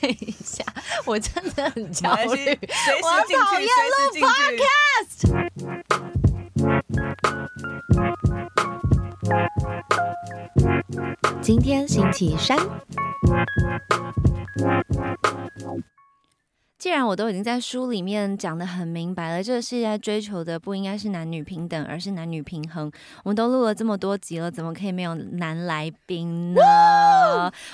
等一下，我真的很焦虑，我讨厌录 podcast。今天星期三。既然我都已经在书里面讲的很明白了，这个世界追求的不应该是男女平等，而是男女平衡。我们都录了这么多集了，怎么可以没有男来宾呢？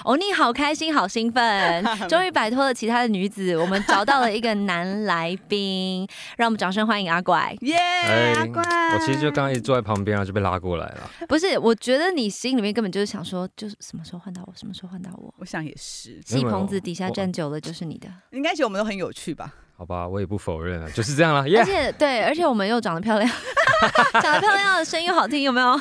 欧尼好开心，好兴奋，终于摆脱了其他的女子，我们找到了一个男来宾，让我们掌声欢迎阿怪。耶，哎阿怪，我其实就刚刚一直坐在旁边，然后就被拉过来了。不是，我觉得你心里面根本就是想说，就是什么时候换到我，什么时候换到我。我想也是，戏棚子底下站久了就是你的，应该觉得我们都很有趣吧？好吧，我也不否认了，就是这样了。而、且对，而且我们又长得漂亮，长得漂亮的声音又好听，有没有？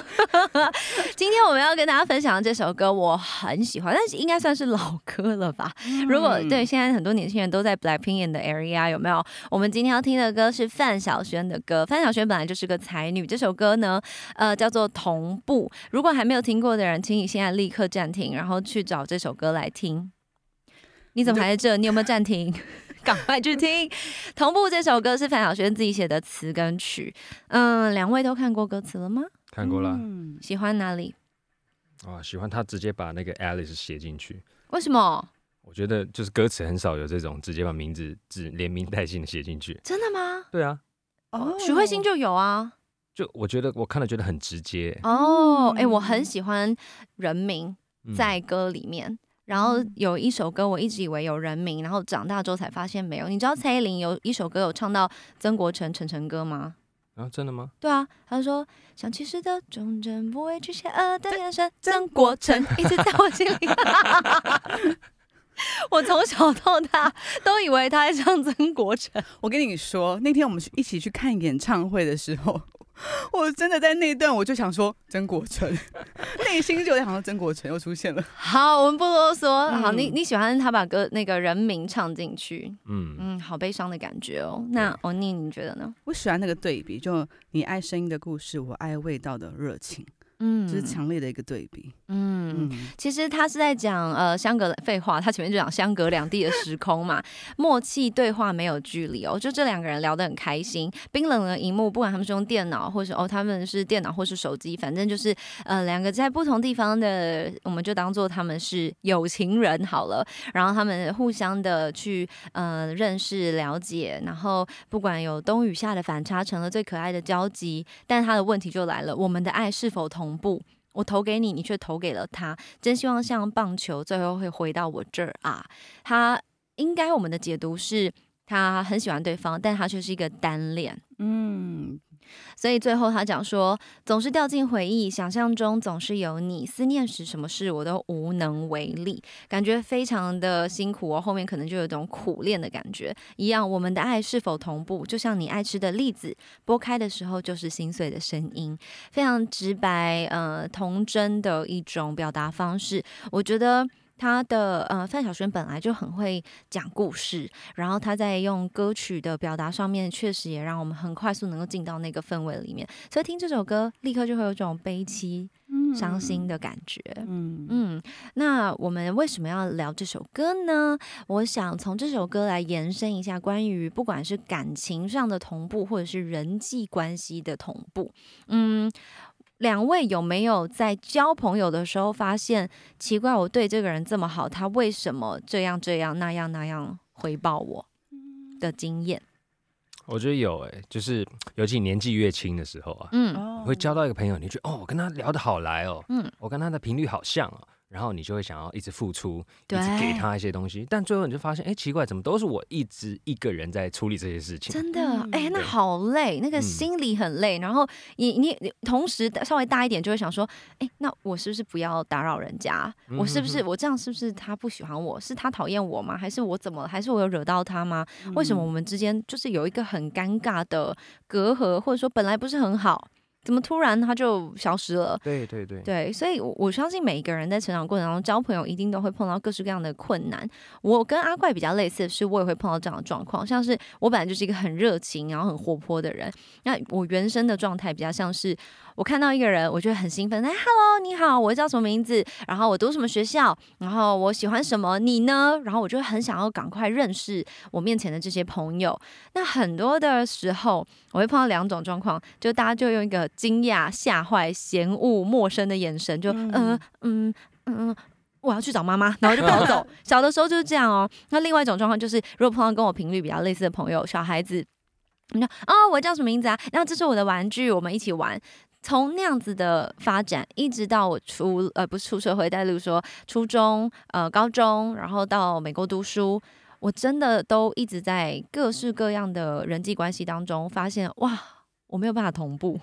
今天我们要跟大家分享的这首歌，我很喜欢，但是应该算是老歌了吧？如果嗯对现在很多年轻人都在 Blackpink 的 area 有没有？我们今天要听的歌是范晓萱的歌。范晓萱本来就是个才女，这首歌呢，呃，叫做《同步》。如果还没有听过的人，请你现在立刻暂停，然后去找这首歌来听。你怎么还在这？你有没有暂停？赶快去听《同步》这首歌是范晓萱自己写的词跟曲。嗯，两位都看过歌词了吗？看过了嗯喜欢哪里？啊，喜欢他直接把那个 Alice 写进去。为什么？我觉得就是歌词很少有这种直接把名字只连名带姓的写进去。真的吗？对啊，哦许慧欣就有啊。就我觉得我看了觉得很直接。哦，哎、嗯我很喜欢人名嗯在歌里面。然后有一首歌，我一直以为有人名，然后长大之后才发现没有。你知道蔡依林有一首歌有唱到曾国成、晨晨歌吗？啊，真的吗？对啊，他说像骑士的忠贞，不畏惧邪恶的眼神，曾国成一直在我心里。我从小到大都以为他在唱曾国成。我跟你说，那天我们去一起去看演唱会的时候，我真的在那一段我就想说曾国成，内心就在想说曾国成又出现了。好，我们不啰嗦。好，嗯你你喜欢他把歌那个人名唱进去，嗯，嗯，好悲伤的感觉哦。那欧尼，你觉得呢？我喜欢那个对比，就你爱声音的故事，我爱味道的热情，嗯这是强烈的一个对比。嗯。嗯，其实他是在讲呃相隔废话，他前面就讲相隔两地的时空嘛，默契对话没有距离哦，就这两个人聊得很开心。冰冷的荧幕，不管他们是用电脑，或是哦他们是电脑或是手机，反正就是呃两个在不同地方的，我们就当做他们是有情人好了。然后他们互相的去呃认识了解，然后不管有冬与夏的反差，成了最可爱的交集。但他的问题就来了，我们的爱是否同同步？我投给你，你却投给了他。真希望像棒球，最后会回到我这儿啊！他应该我们的解读是，他很喜欢对方，但他却是一个单恋。嗯，所以最后他讲说，总是掉进回忆，想象中总是有你，思念时什么事我都无能为力，感觉非常的辛苦哦。后面可能就有种苦恋的感觉一样。我们的爱是否同步？就像你爱吃的栗子，剥开的时候就是心碎的声音，非常直白，呃，童真的一种表达方式。我觉得。他的呃，范晓萱本来就很会讲故事，然后他在用歌曲的表达上面，确实也让我们很快速能够进到那个氛围里面。所以听这首歌，立刻就会有种悲戚、伤心的感觉。嗯，嗯，那我们为什么要聊这首歌呢？我想从这首歌来延伸一下关于不管是感情上的同步，或者是人际关系的同步。嗯，两位有没有在交朋友的时候发现奇怪，我对这个人这么好，他为什么这样这样那样那样回报我的经验？我觉得有诶、就是尤其年纪越轻的时候啊，嗯。会交到一个朋友，你觉得哦，我跟他聊得好来哦，嗯，我跟他的频率好像哦，然后你就会想要一直付出，一对直给他一些东西，但最后你就发现，哎，奇怪，怎么都是我一直一个人在处理这些事情？真的，嗯哎、那好累，那个嗯心里很累。然后你你你同时稍微大一点，就会想说，哎、那我是不是不要打扰人家？我是不是嗯我这样是不是他不喜欢我？是他讨厌我吗？还是我怎么？还是我有惹到他吗？为什么我们之间就是有一个很尴尬的隔阂，或者说本来不是很好，怎么突然他就消失了？对对对，对，所以我我相信每一个人在成长过程当中交朋友，一定都会碰到各式各样的困难。我跟阿怪比较类似的是，我也会碰到这样的状况，像是我本来就是一个很热情，然后很活泼的人，那我原生的状态比较像是。我看到一个人，我觉得很兴奋。哎，Hello，你好，我叫什么名字？然后我读什么学校？然后我喜欢什么？你呢？然后我就很想要赶快认识我面前的这些朋友。那很多的时候，我会碰到两种状况，就大家就用一个惊讶、吓坏、嫌恶、陌生的眼神，就嗯嗯嗯，我要去找妈妈，然后就跑走。小的时候就是这样哦。那另外一种状况就是，如果碰到跟我频率比较类似的朋友，小孩子，你说哦，我叫什么名字啊？然后这是我的玩具，我们一起玩。从那样子的发展，一直到我出呃不是出社会，但例如说初中、呃高中，然后到美国读书，我真的都一直在各式各样的人际关系当中发现，哇，我没有办法同步，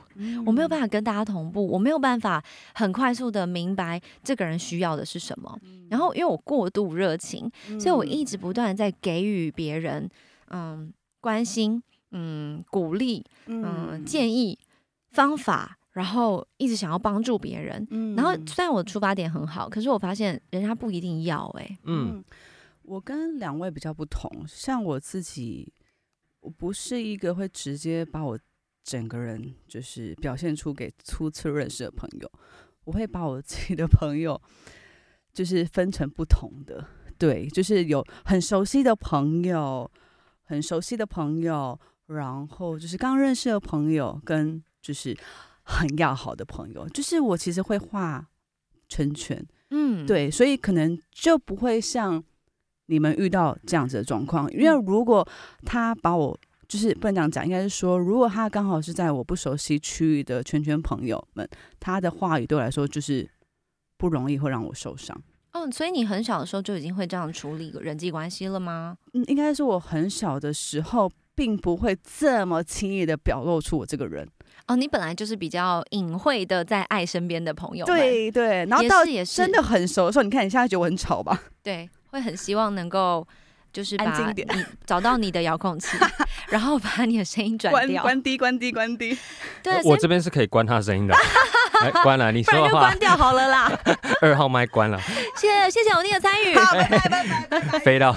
我没有办法跟大家同步，我没有办法很快速的明白这个人需要的是什么。然后因为我过度热情，所以我一直不断的在给予别人嗯关心、嗯鼓励、嗯建议、方法。然后一直想要帮助别人，嗯然后虽然我的出发点很好，可是我发现人家不一定要哎。嗯，我跟两位比较不同，像我自己，我不是一个会直接把我整个人就是表现出给初次认识的朋友，我会把我自己的朋友就是分成不同的，对，就是有很熟悉的朋友，很熟悉的朋友，然后就是刚认识的朋友，跟就是。很要好的朋友，就是我其实会画圈圈，嗯，对，所以可能就不会像你们遇到这样子的状况。因为如果他把我就是不能这样讲，应该是说，如果他刚好是在我不熟悉区域的圈圈朋友们，他的话语对我来说就是不容易会让我受伤。哦，所以你很小的时候就已经会这样处理人际关系了吗？嗯，应该是我很小的时候，并不会这么轻易的表露出我这个人。哦，你本来就是比较隐晦的在爱身边的朋友，对对，然后到真的很熟的时候，你看你现在觉得我很吵吧？对，会很希望能够就是把你找到你的遥控器，然后把你的声音转掉，关低关低关低。对，我这边是可以关他声音的，关了，你说话关掉好了啦。二号麦关了，谢谢谢谢欧弟的参与，拜拜拜拜，飞到。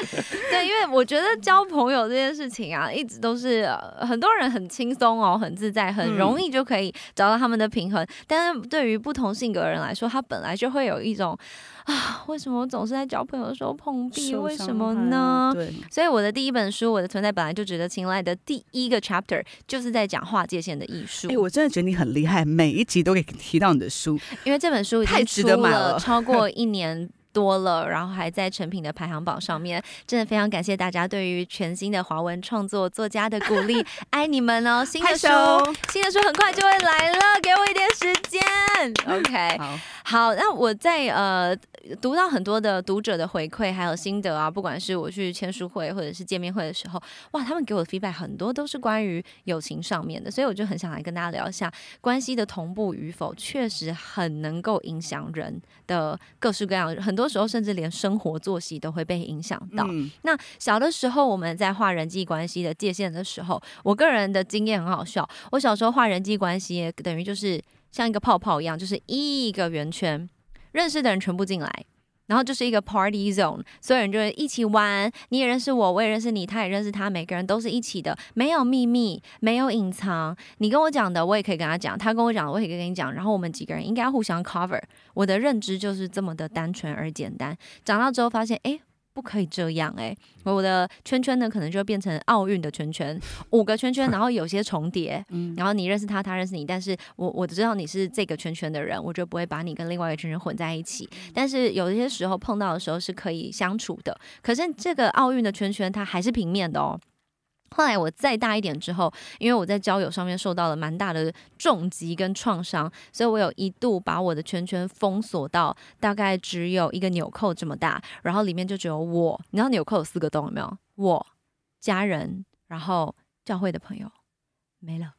对，因为我觉得交朋友这件事情啊，一直都是很多人很轻松哦，很自在，很容易就可以找到他们的平衡。但是对于不同性格的人来说，他本来就会有一种啊，为什么我总是在交朋友的时候碰壁？为什么呢？对，所以我的第一本书《我的存在本来就值得青睐》的第一个 chapter 就是在讲划界限的艺术。哎，我真的觉得你很厉害，每一集都可以提到你的书，因为这本书已经出了超过 一年。多了，然后还在成品的排行榜上面，真的非常感谢大家对于全新的华文创作作家的鼓励，爱你们哦！新的书，新的书很快就会来了，给我一点时间。OK，好，好，那我在呃。读到很多的读者的回馈还有心得啊，不管是我去签书会或者是见面会的时候，哇，他们给我的 feedback 很多都是关于友情上面的，所以我就很想来跟大家聊一下关系的同步与否，确实很能够影响人的各式各样，很多时候甚至连生活作息都会被影响到。那小的时候我们在画人际关系的界限的时候，我个人的经验很好笑，我小时候画人际关系等于就是像一个泡泡一样，就是一个圆圈。认识的人全部进来，然后就是一个 party zone，所有人就是一起玩。你也认识我，我也认识你，他也认识他，每个人都是一起的，没有秘密，没有隐藏。你跟我讲的，我也可以跟他讲；他跟我讲的，我也可以跟你讲。然后我们几个人应该互相 cover。我的认知就是这么的单纯而简单。长大之后发现，哎。不可以这样哎！我的圈圈呢，可能就变成奥运的圈圈，五个圈圈，然后有些重叠。嗯，然后你认识他，他认识你，但是我我知道你是这个圈圈的人，我就不会把你跟另外一个圈圈混在一起。但是有一些时候碰到的时候是可以相处的。可是这个奥运的圈圈，它还是平面的哦。后来我再大一点之后，因为我在交友上面受到了蛮大的重击跟创伤，所以我有一度把我的圈圈封锁到大概只有一个纽扣这么大，然后里面就只有我。你知道纽扣有四个洞有没有？我家人，然后教会的朋友没了，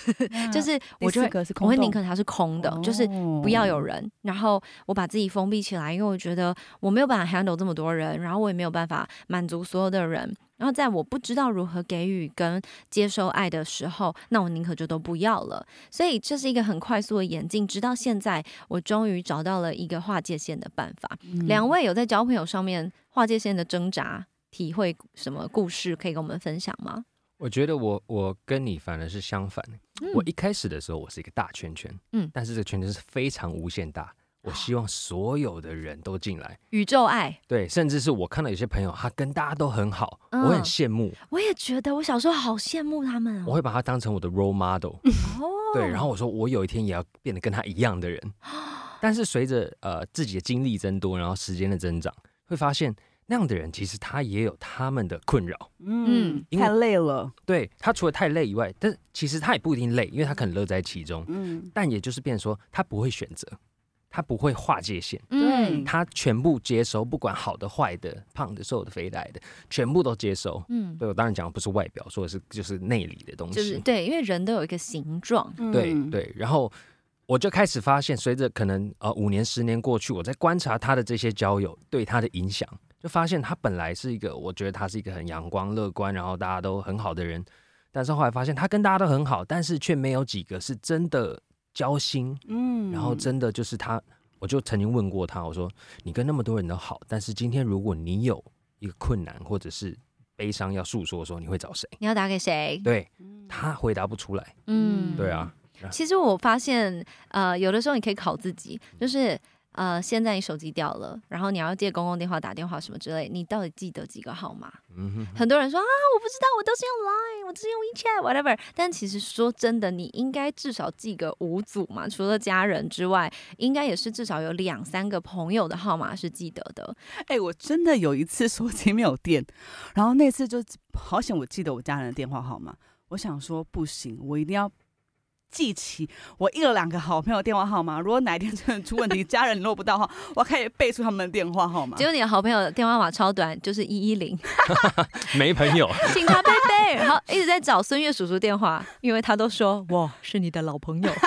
就是我就会我会宁可它是空的，就是不要有人。然后我把自己封闭起来，因为我觉得我没有办法 handle 这么多人，然后我也没有办法满足所有的人。然后在我不知道如何给予跟接收爱的时候，那我宁可就都不要了。所以这是一个很快速的演进，直到现在，我终于找到了一个划界线的办法。嗯两位有在交朋友上面划界线的挣扎，体会什么故事可以跟我们分享吗？我觉得我我跟你反而是相反。我一开始的时候，我是一个大圈圈，嗯嗯，但是这个圈圈是非常无限大。我希望所有的人都进来，宇宙爱，对，甚至是我看到有些朋友，他跟大家都很好，嗯。我很羡慕，我也觉得我小时候好羡慕他们哦。我会把他当成我的 role model，哦，对，然后我说我有一天也要变得跟他一样的人。但是随着呃自己的经历增多，然后时间的增长，会发现那样的人其实他也有他们的困扰。嗯，因为太累了，对他除了太累以外，但其实他也不一定累，因为他可能乐在其中。嗯，但也就是变成说，他不会选择，他不会划界限，嗯。他全部接收，不管好的、坏的、胖的、瘦的、肥的、矮的，全部都接收。嗯，对我当然讲的不是外表，说的是就是内里的东西。就是对，因为人都有一个形状，对嗯，对，然后我就开始发现，随着可能呃五年、十年过去，我在观察他的这些交友对他的影响，就发现他本来是一个，我觉得他是一个很阳光、乐观，然后大家都很好的人，但是后来发现他跟大家都很好，但是却没有几个是真的交心，嗯然后真的就是他，我就曾经问过他，我说你跟那么多人都好，但是今天如果你有一个困难或者是悲伤要诉说的时候，你会找谁？你要打给谁？对他回答不出来，嗯，对啊。其实我发现，呃，有的时候你可以考自己，就是呃，现在你手机掉了，然后你要借公共电话打电话什么之类，你到底记得几个号码？嗯哼。很多人说啊，我不知道，我都是用 Line，我只是用 WeChat，whatever。但其实说真的，你应该至少记个五组嘛，除了家人之外，应该也是至少有两三个朋友的号码是记得的。哎、我真的有一次手机没有电，然后那次就好险，我记得我家人的电话号码。我想说不行，我一定要记起我一两个好朋友的电话号码。如果哪一天真的出问题，家人联络不到的话，我要开始背出他们的电话号码结。果你的好朋友的电话号码超短，就是一一零，没朋友，请他背背，然后一直在找孙悦叔叔电话，因为他都说我是你的老朋友。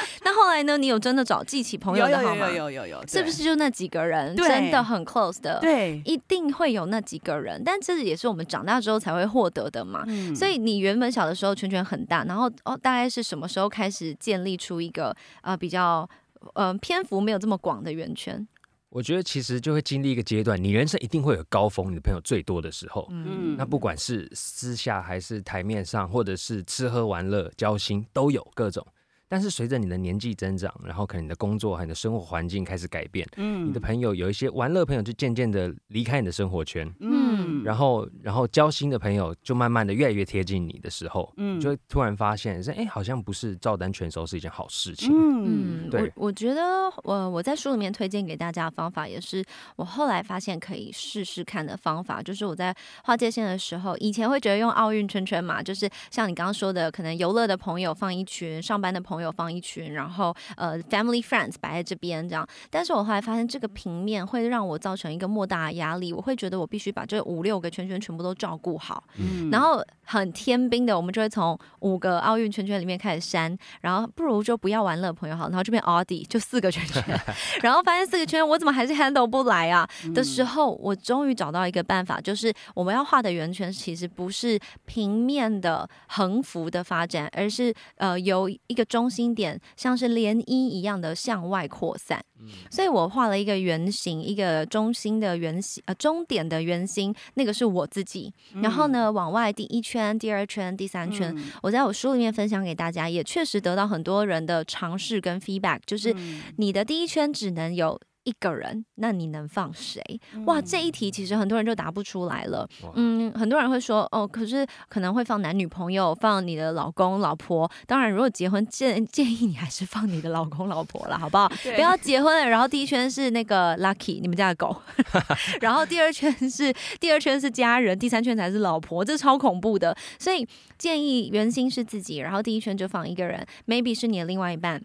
那后来呢？你有真的找记起朋友的号码？有有有有，是不是就那几个人？真的很 close 的，对？对，一定会有那几个人，但这也是我们长大之后才会获得的嘛。嗯所以你原本小的时候圈圈很大，然后哦，大概是什么时候开始建立出一个呃比较呃篇幅没有这么广的圆圈？我觉得其实就会经历一个阶段，你人生一定会有高峰，你的朋友最多的时候。嗯那不管是私下还是台面上，或者是吃喝玩乐、交心，都有各种。但是随着你的年纪增长，然后可能你的工作和你的生活环境开始改变，嗯。你的朋友有一些玩乐朋友就渐渐的离开你的生活圈，嗯然后然后交心的朋友就慢慢的越来越贴近你的时候，嗯就会突然发现，是哎，好像不是照单全收是一件好事情。嗯，对我我觉得我我在书里面推荐给大家的方法，也是我后来发现可以试试看的方法。就是我在划界线的时候，以前会觉得用奥运圈圈嘛，就是像你刚刚说的，可能游乐的朋友放一群，上班的朋友放一群，然后呃 family friends 摆在这边这样。但是我后来发现这个平面会让我造成一个莫大的压力，我会觉得我必须把这五六个圈圈全部都照顾好。嗯然后很天兵的，我们就会从五个奥运圈圈里面开始删，然后不如就不要玩乐朋友好，然后就变奥迪，就四个圈圈，然后发现四个圈圈我怎么还是 handle 不来啊？的时候，我终于找到一个办法，就是我们要画的圆圈其实不是平面的横幅的发展，而是呃由一个中心点，像是涟漪一样的向外扩散。所以我画了一个圆形，一个中心的圆形，呃，终点的圆心，那个是我自己。然后呢，往外第一圈、第二圈、第三圈，嗯我在我书里面分享给大家，也确实得到很多人的尝试跟 feedback，就是嗯你的第一圈只能有。一个人，那你能放谁？哇，这一题其实很多人就答不出来了。嗯，很多人会说，哦，可是可能会放男女朋友，放你的老公老婆。当然，如果结婚建 建议你还是放你的老公老婆了，好不好？不要结婚了，然后第一圈是那个 Lucky 你们家的狗，然后第二圈是第二圈是家人，第三圈才是老婆，这超恐怖的。所以建议圆心是自己，然后第一圈就放一个人，maybe 是你的另外一半。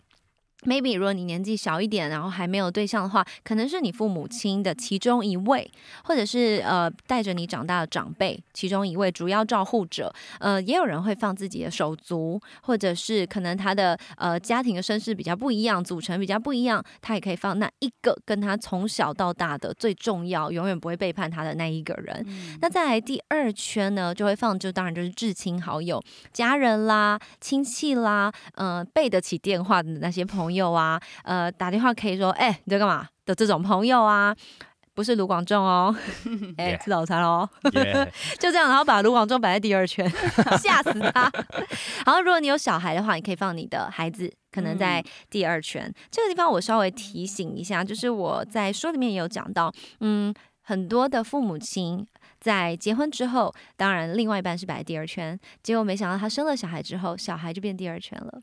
Maybe 如果你年纪小一点，然后还没有对象的话，可能是你父母亲的其中一位，或者是呃带着你长大的长辈其中一位主要照护者。呃，也有人会放自己的手足，或者是可能他的呃家庭的身世比较不一样，组成比较不一样，他也可以放那一个跟他从小到大的最重要、永远不会背叛他的那一个人。那再来第二圈呢，就会放就当然就是至亲好友、家人啦、亲戚啦，呃背得起电话的那些朋友啊，呃打电话可以说哎你在干嘛的这种朋友啊。不是卢广仲哦，哎、吃早餐喽，耶 就这样，然后把卢广仲摆在第二圈，吓死他。然后如果你有小孩的话，你可以放你的孩子，可能在第二圈。这个地方我稍微提醒一下，就是我在书里面也有讲到，嗯，很多的父母亲。在结婚之后，当然另外一半是摆在第二圈，结果没想到他生了小孩之后，小孩就变第二圈了。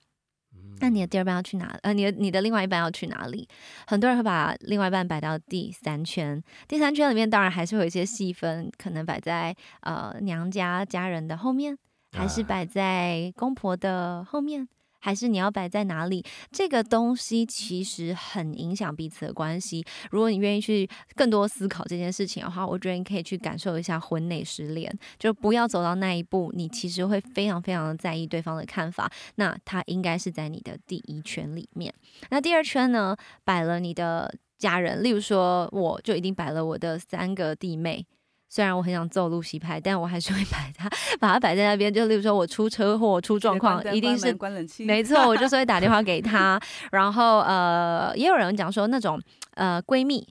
那你的第二半要去哪？呃，你的你的另外一半要去哪里？很多人会把另外一半摆到第三圈，第三圈里面当然还是会有一些细分，可能摆在呃娘家家人的后面，还是啊摆在公婆的后面，还是你要摆在哪里？这个东西其实很影响彼此的关系。如果你愿意去更多思考这件事情的话，我觉得你可以去感受一下婚内失恋，就不要走到那一步，你其实会非常非常的在意对方的看法。那他应该是在你的第一圈里面。那第二圈呢，摆了你的家人，例如说，我就一定摆了我的三个弟妹。虽然我很想揍露西派，但我还是会摆它，把它摆在那边。就例如说我出车祸、出状况，一定是关冷气，没错，我就是会打电话给他。然后呃，也有人讲说那种呃闺蜜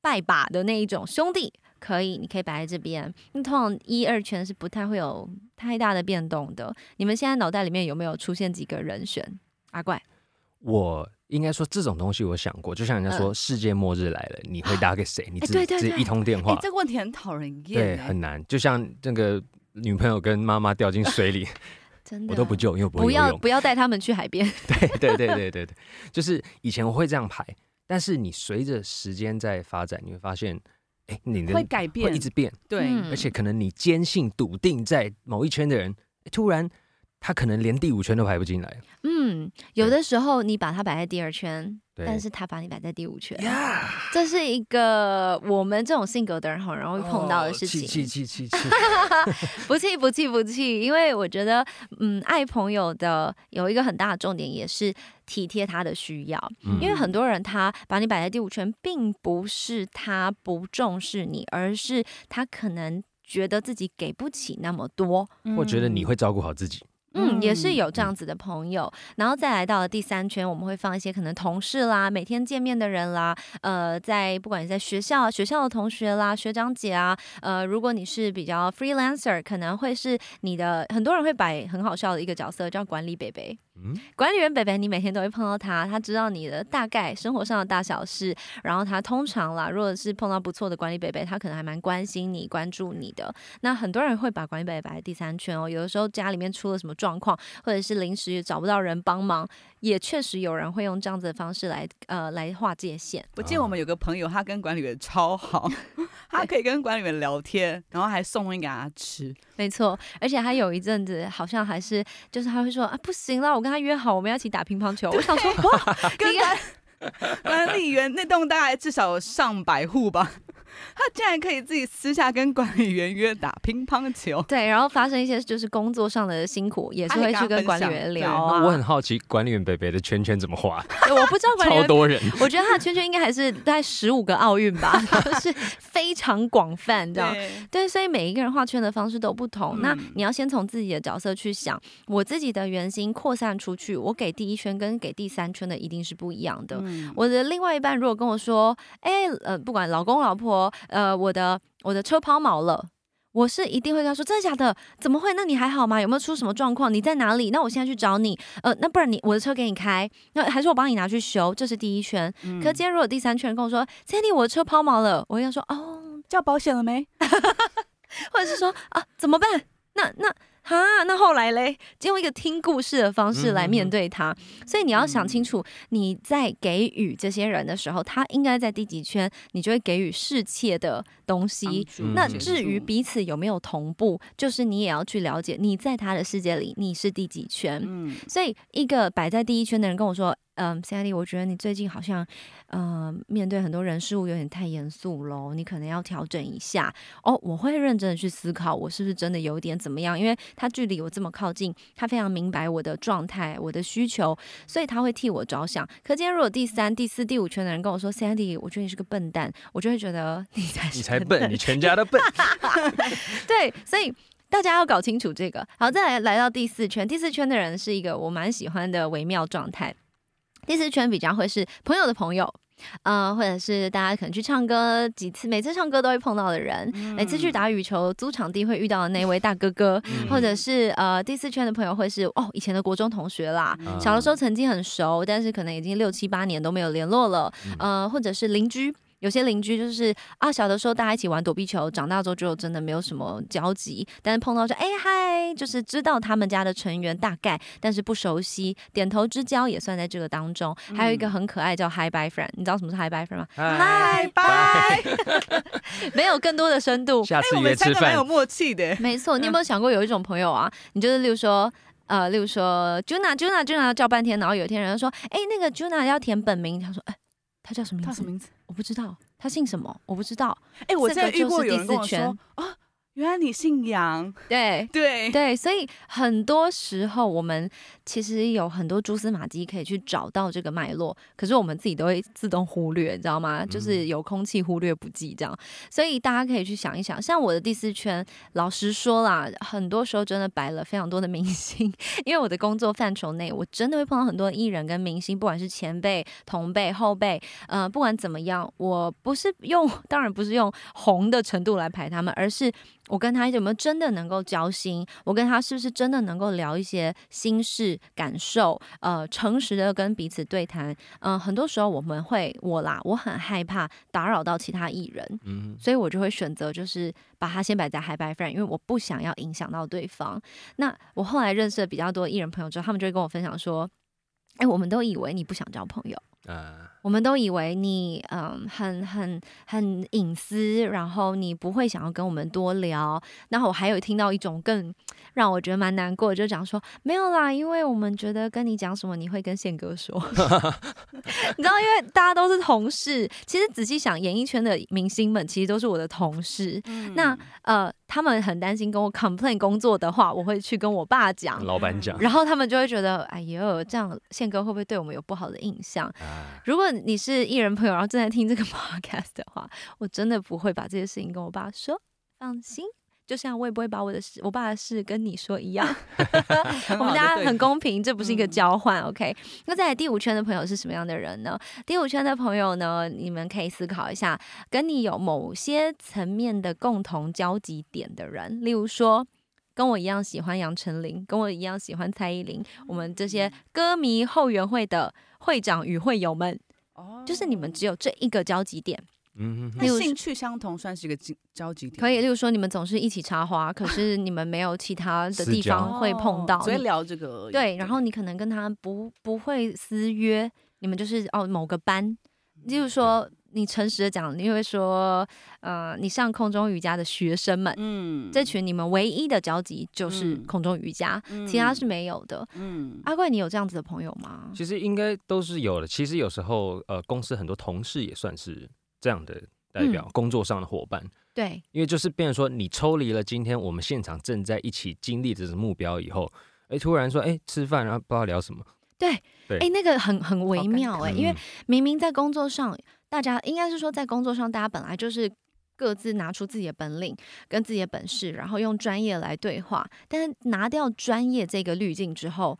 拜把的那一种兄弟，可以，你可以摆在这边。那通常一二圈是不太会有太大的变动的。你们现在脑袋里面有没有出现几个人选？阿怪，我应该说这种东西我想过，就像人家说世界末日来了，你会打给谁？你只嗯哎对对对只一通电哎话，，这个问题很讨人厌对，欸，很难。就像这个女朋友跟妈妈掉进水里，真的我都不救，因为我不不会游泳。要不要带他们去海边。对对对对对对，就是以前我会这样排，但是你随着时间在发展，你会发现，哎，你的会改变，会一直变，对，嗯而且可能你坚信笃定在某一圈的人，诶突然他可能连第五圈都排不进来。嗯，有的时候你把他摆在第二圈，但是他把你摆在第五圈，呀，这是一个我们这种性格的人很容易碰到的事情。哦气气气气 气，不气不气不气，因为我觉得，嗯，爱朋友的有一个很大的重点，也是体贴他的需要。嗯因为很多人他把你摆在第五圈，并不是他不重视你，而是他可能觉得自己给不起那么多。我觉得你会照顾好自己。嗯，也是嗯。有这样子的朋友，然后再来到了第三圈，我们会放一些可能同事啦、每天见面的人啦，呃，在不管是在学校、学校的同学啦、学长姐啊，呃，如果你是比较 freelancer，可能会是你的很多人会摆很好笑的一个角色叫管理北北。管理员北北，你每天都会碰到他，他知道你的大概生活上的大小事，然后他通常啦，如果是碰到不错的管理北北，他可能还蛮关心你、关注你的。那很多人会把管理北北摆在第三圈哦，有的时候家里面出了什么状况，或者是临时找不到人帮忙，也确实有人会用这样子的方式来呃来划界限。我记得我们有个朋友，他跟管理员超好，他可以跟管理员聊天，然后还送东西给他吃。没错，而且他有一阵子好像还是就是他会说啊不行了，我跟他约好我们要一起打乒乓球。我想说哇，跟 管理员那栋大概至少有上百户吧，他竟然可以自己私下跟管理员约打乒乓球。对，然后发生一些就是工作上的辛苦，也是会去跟管理员聊啊。我很好奇管理员北北的圈圈怎么画，对我不知道管理员 超多人。我觉得他的圈圈应该还是大概十五个奥运吧，就是非常广泛，这样。对，对，所以每一个人画圈的方式都不同。那嗯你要先从自己的角色去想，我自己的圆心扩散出去，我给第一圈跟给第三圈的一定是不一样的。嗯我的另外一半如果跟我说，哎、呃，不管老公老婆，呃，我的我的车抛锚了。我是一定会跟他说，真的假的？怎么会？那你还好吗？有没有出什么状况？你在哪里？那我现在去找你。呃，那不然你我的车给你开，那还是我帮你拿去修？这是第一圈。嗯可今天如果第三圈跟我说 candy 我的车抛锚了，我会跟他说，哦，叫保险了没？或者是说啊，怎么办？那那啊，那后来嘞，用一个听故事的方式来面对他。所以你要想清楚，你在给予这些人的时候，他应该在第几圈，你就会给予适切的东西。嗯那至于彼此有没有同步，就是你也要去了解，你在他的世界里你是第几圈。嗯，所以，一个摆在第一圈的人跟我说：“嗯，Sandy，我觉得你最近好像，呃，面对很多人事物有点太严肃喽，你可能要调整一下哦。我会认真的去思考，我是不是真的有点怎么样？因为他距离我这么靠近，他非常明白我的状态、我的需求，所以他会替我着想。可今天如果第三、第四、第五圈的人跟我说，Sandy，我觉得你是个笨蛋，我就会觉得你才你才笨，你全家都笨。对，所以。大家要搞清楚这个。好，再来来到第四圈，第四圈的人是一个我蛮喜欢的微妙状态。第四圈比较会是朋友的朋友，呃，或者是大家可能去唱歌几次，每次唱歌都会碰到的人，每次去打羽球租场地会遇到的那位大哥哥，或者是呃第四圈的朋友会是哦以前的国中同学啦，小的时候曾经很熟，但是可能已经六七八年都没有联络了，呃，或者是邻居。有些邻居就是啊，小的时候大家一起玩躲避球，长大之后就真的没有什么交集。但是碰到说，哎嗨，就是知道他们家的成员大概，但是不熟悉，点头之交也算在这个当中。还有一个很可爱叫 Hi Bye Friend，你知道什么是 Hi Bye Friend 吗？Hi Bye，没有更多的深度。下次约吃饭，蛮有默契的。没错，你有没有想过有一种朋友啊？你就是例如说，呃，例如说 Juna Juna Juna 叫半天，然后有一天人家说，哎，那个 Juna 要填本名，他说，哎，他叫什么名字？他什么名字？我不知道。他姓什么？我不知道。哎，我在遇过有人跟我说啊。原来你姓杨，对 对对，所以很多时候我们其实有很多蛛丝马迹可以去找到这个脉络，可是我们自己都会自动忽略，你知道吗？就是有空气忽略不计这样。所以大家可以去想一想，像我的第四圈，老实说啦，很多时候真的摆了非常多的明星，因为我的工作范畴内，我真的会碰到很多艺人跟明星，不管是前辈、同辈、后辈，呃，不管怎么样，我不是用，当然不是用红的程度来排他们，而是。我跟他有没有真的能够交心？我跟他是不是真的能够聊一些心事感受？呃，诚实的跟彼此对谈。嗯，很多时候我们会我啦，我很害怕打扰到其他艺人，嗯，所以我就会选择就是把他先摆在 Hi Bye Friend，因为我不想要影响到对方。那我后来认识了比较多艺人朋友之后，他们就会跟我分享说：“哎，我们都以为你不想交朋友。”我们都以为你嗯很很很隐私，然后你不会想要跟我们多聊。然后我还有听到一种更让我觉得蛮难过，就讲说没有啦，因为我们觉得跟你讲什么你会跟宪哥说。你知道，因为大家都是同事，其实仔细想，演艺圈的明星们其实都是我的同事。那呃，他们很担心跟我 complain 工作的话，我会去跟我爸讲，老板讲，然后他们就会觉得哎呦，这样宪哥会不会对我们有不好的印象？如果你是艺人朋友，然后正在听这个 podcast 的话，我真的不会把这些事情跟我爸说，放心。就像我也不会把我的事、我爸的事跟你说一样 我们大家很公平，这不是一个交换。OK，那在第五圈的朋友是什么样的人呢？第五圈的朋友呢，你们可以思考一下，跟你有某些层面的共同交集点的人，例如说跟我一样喜欢杨丞琳，跟我一样喜欢蔡依林，我们这些歌迷后援会的会长与会友们。就是你们只有这一个交集点，嗯，那兴趣相同算是一个交交集点，可以。例如说，你们总是一起插花，可是你们没有其他的地方会碰到，所以聊这个。对，然后你可能跟他不不会私约，你们就是哦某个班，例如说。你诚实的讲，你会说，呃，你上空中瑜伽的学生们，嗯，这群你们唯一的交集就是空中瑜伽，其他是没有的。嗯，阿贵，你有这样子的朋友吗？其实应该都是有的。其实有时候，呃，公司很多同事也算是这样的代表，工作上的伙伴。对，因为就是变成说，你抽离了今天我们现场正在一起经历这个目标以后，哎，突然说，哎，吃饭，然后不知道聊什么。对，哎，那个很很微妙哎，因为明明在工作上。大家应该是说，在工作上，大家本来就是各自拿出自己的本领跟自己的本事，然后用专业来对话。但是拿掉专业这个滤镜之后，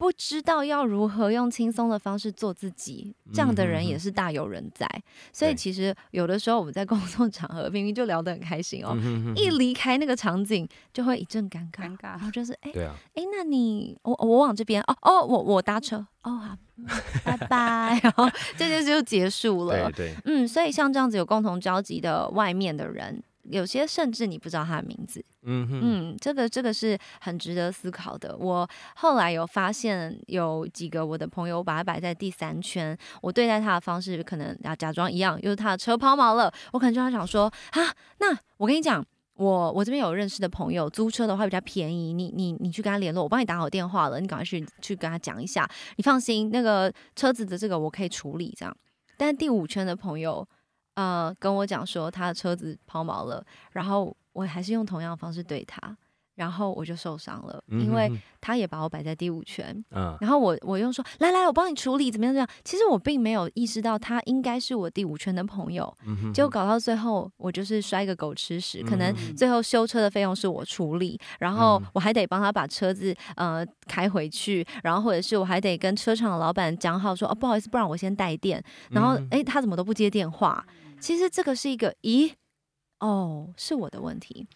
不知道要如何用轻松的方式做自己，这样的人也是大有人在。所以其实有的时候我们在工作场合明明就聊得很开心哦，一离开那个场景就会一阵尴尬，尴尬，然后就是哎，对啊，哎，那你我我往这边哦哦，我我搭车哦好。拜拜，然后这件事就结束了。对对，嗯，所以像这样子有共同交集的外面的人，有些甚至你不知道他的名字。嗯嗯，这个这个是很值得思考的。我后来有发现有几个我的朋友，把他摆在第三圈，我对待他的方式可能要假装一样，就是他的车抛锚了，我可能就要想说啊，那我跟你讲。我我这边有认识的朋友，租车的话比较便宜，你你你去跟他联络，我帮你打好电话了，你赶快去去跟他讲一下，你放心，那个车子的这个我可以处理这样。但是第五圈的朋友，呃，跟我讲说他的车子抛锚了，然后我还是用同样的方式对他。然后我就受伤了，因为他也把我摆在第五圈，嗯，然后我我又说来来，我帮你处理，怎么样？怎么样？其实我并没有意识到他应该是我第五圈的朋友，结果搞到最后，我就是摔个狗吃屎，可能最后修车的费用是我处理，然后我还得帮他把车子呃开回去，然后或者是我还得跟车厂的老板讲好说哦不好意思，不然我先带电，然后哎他怎么都不接电话？其实这个是一个咦哦是我的问题。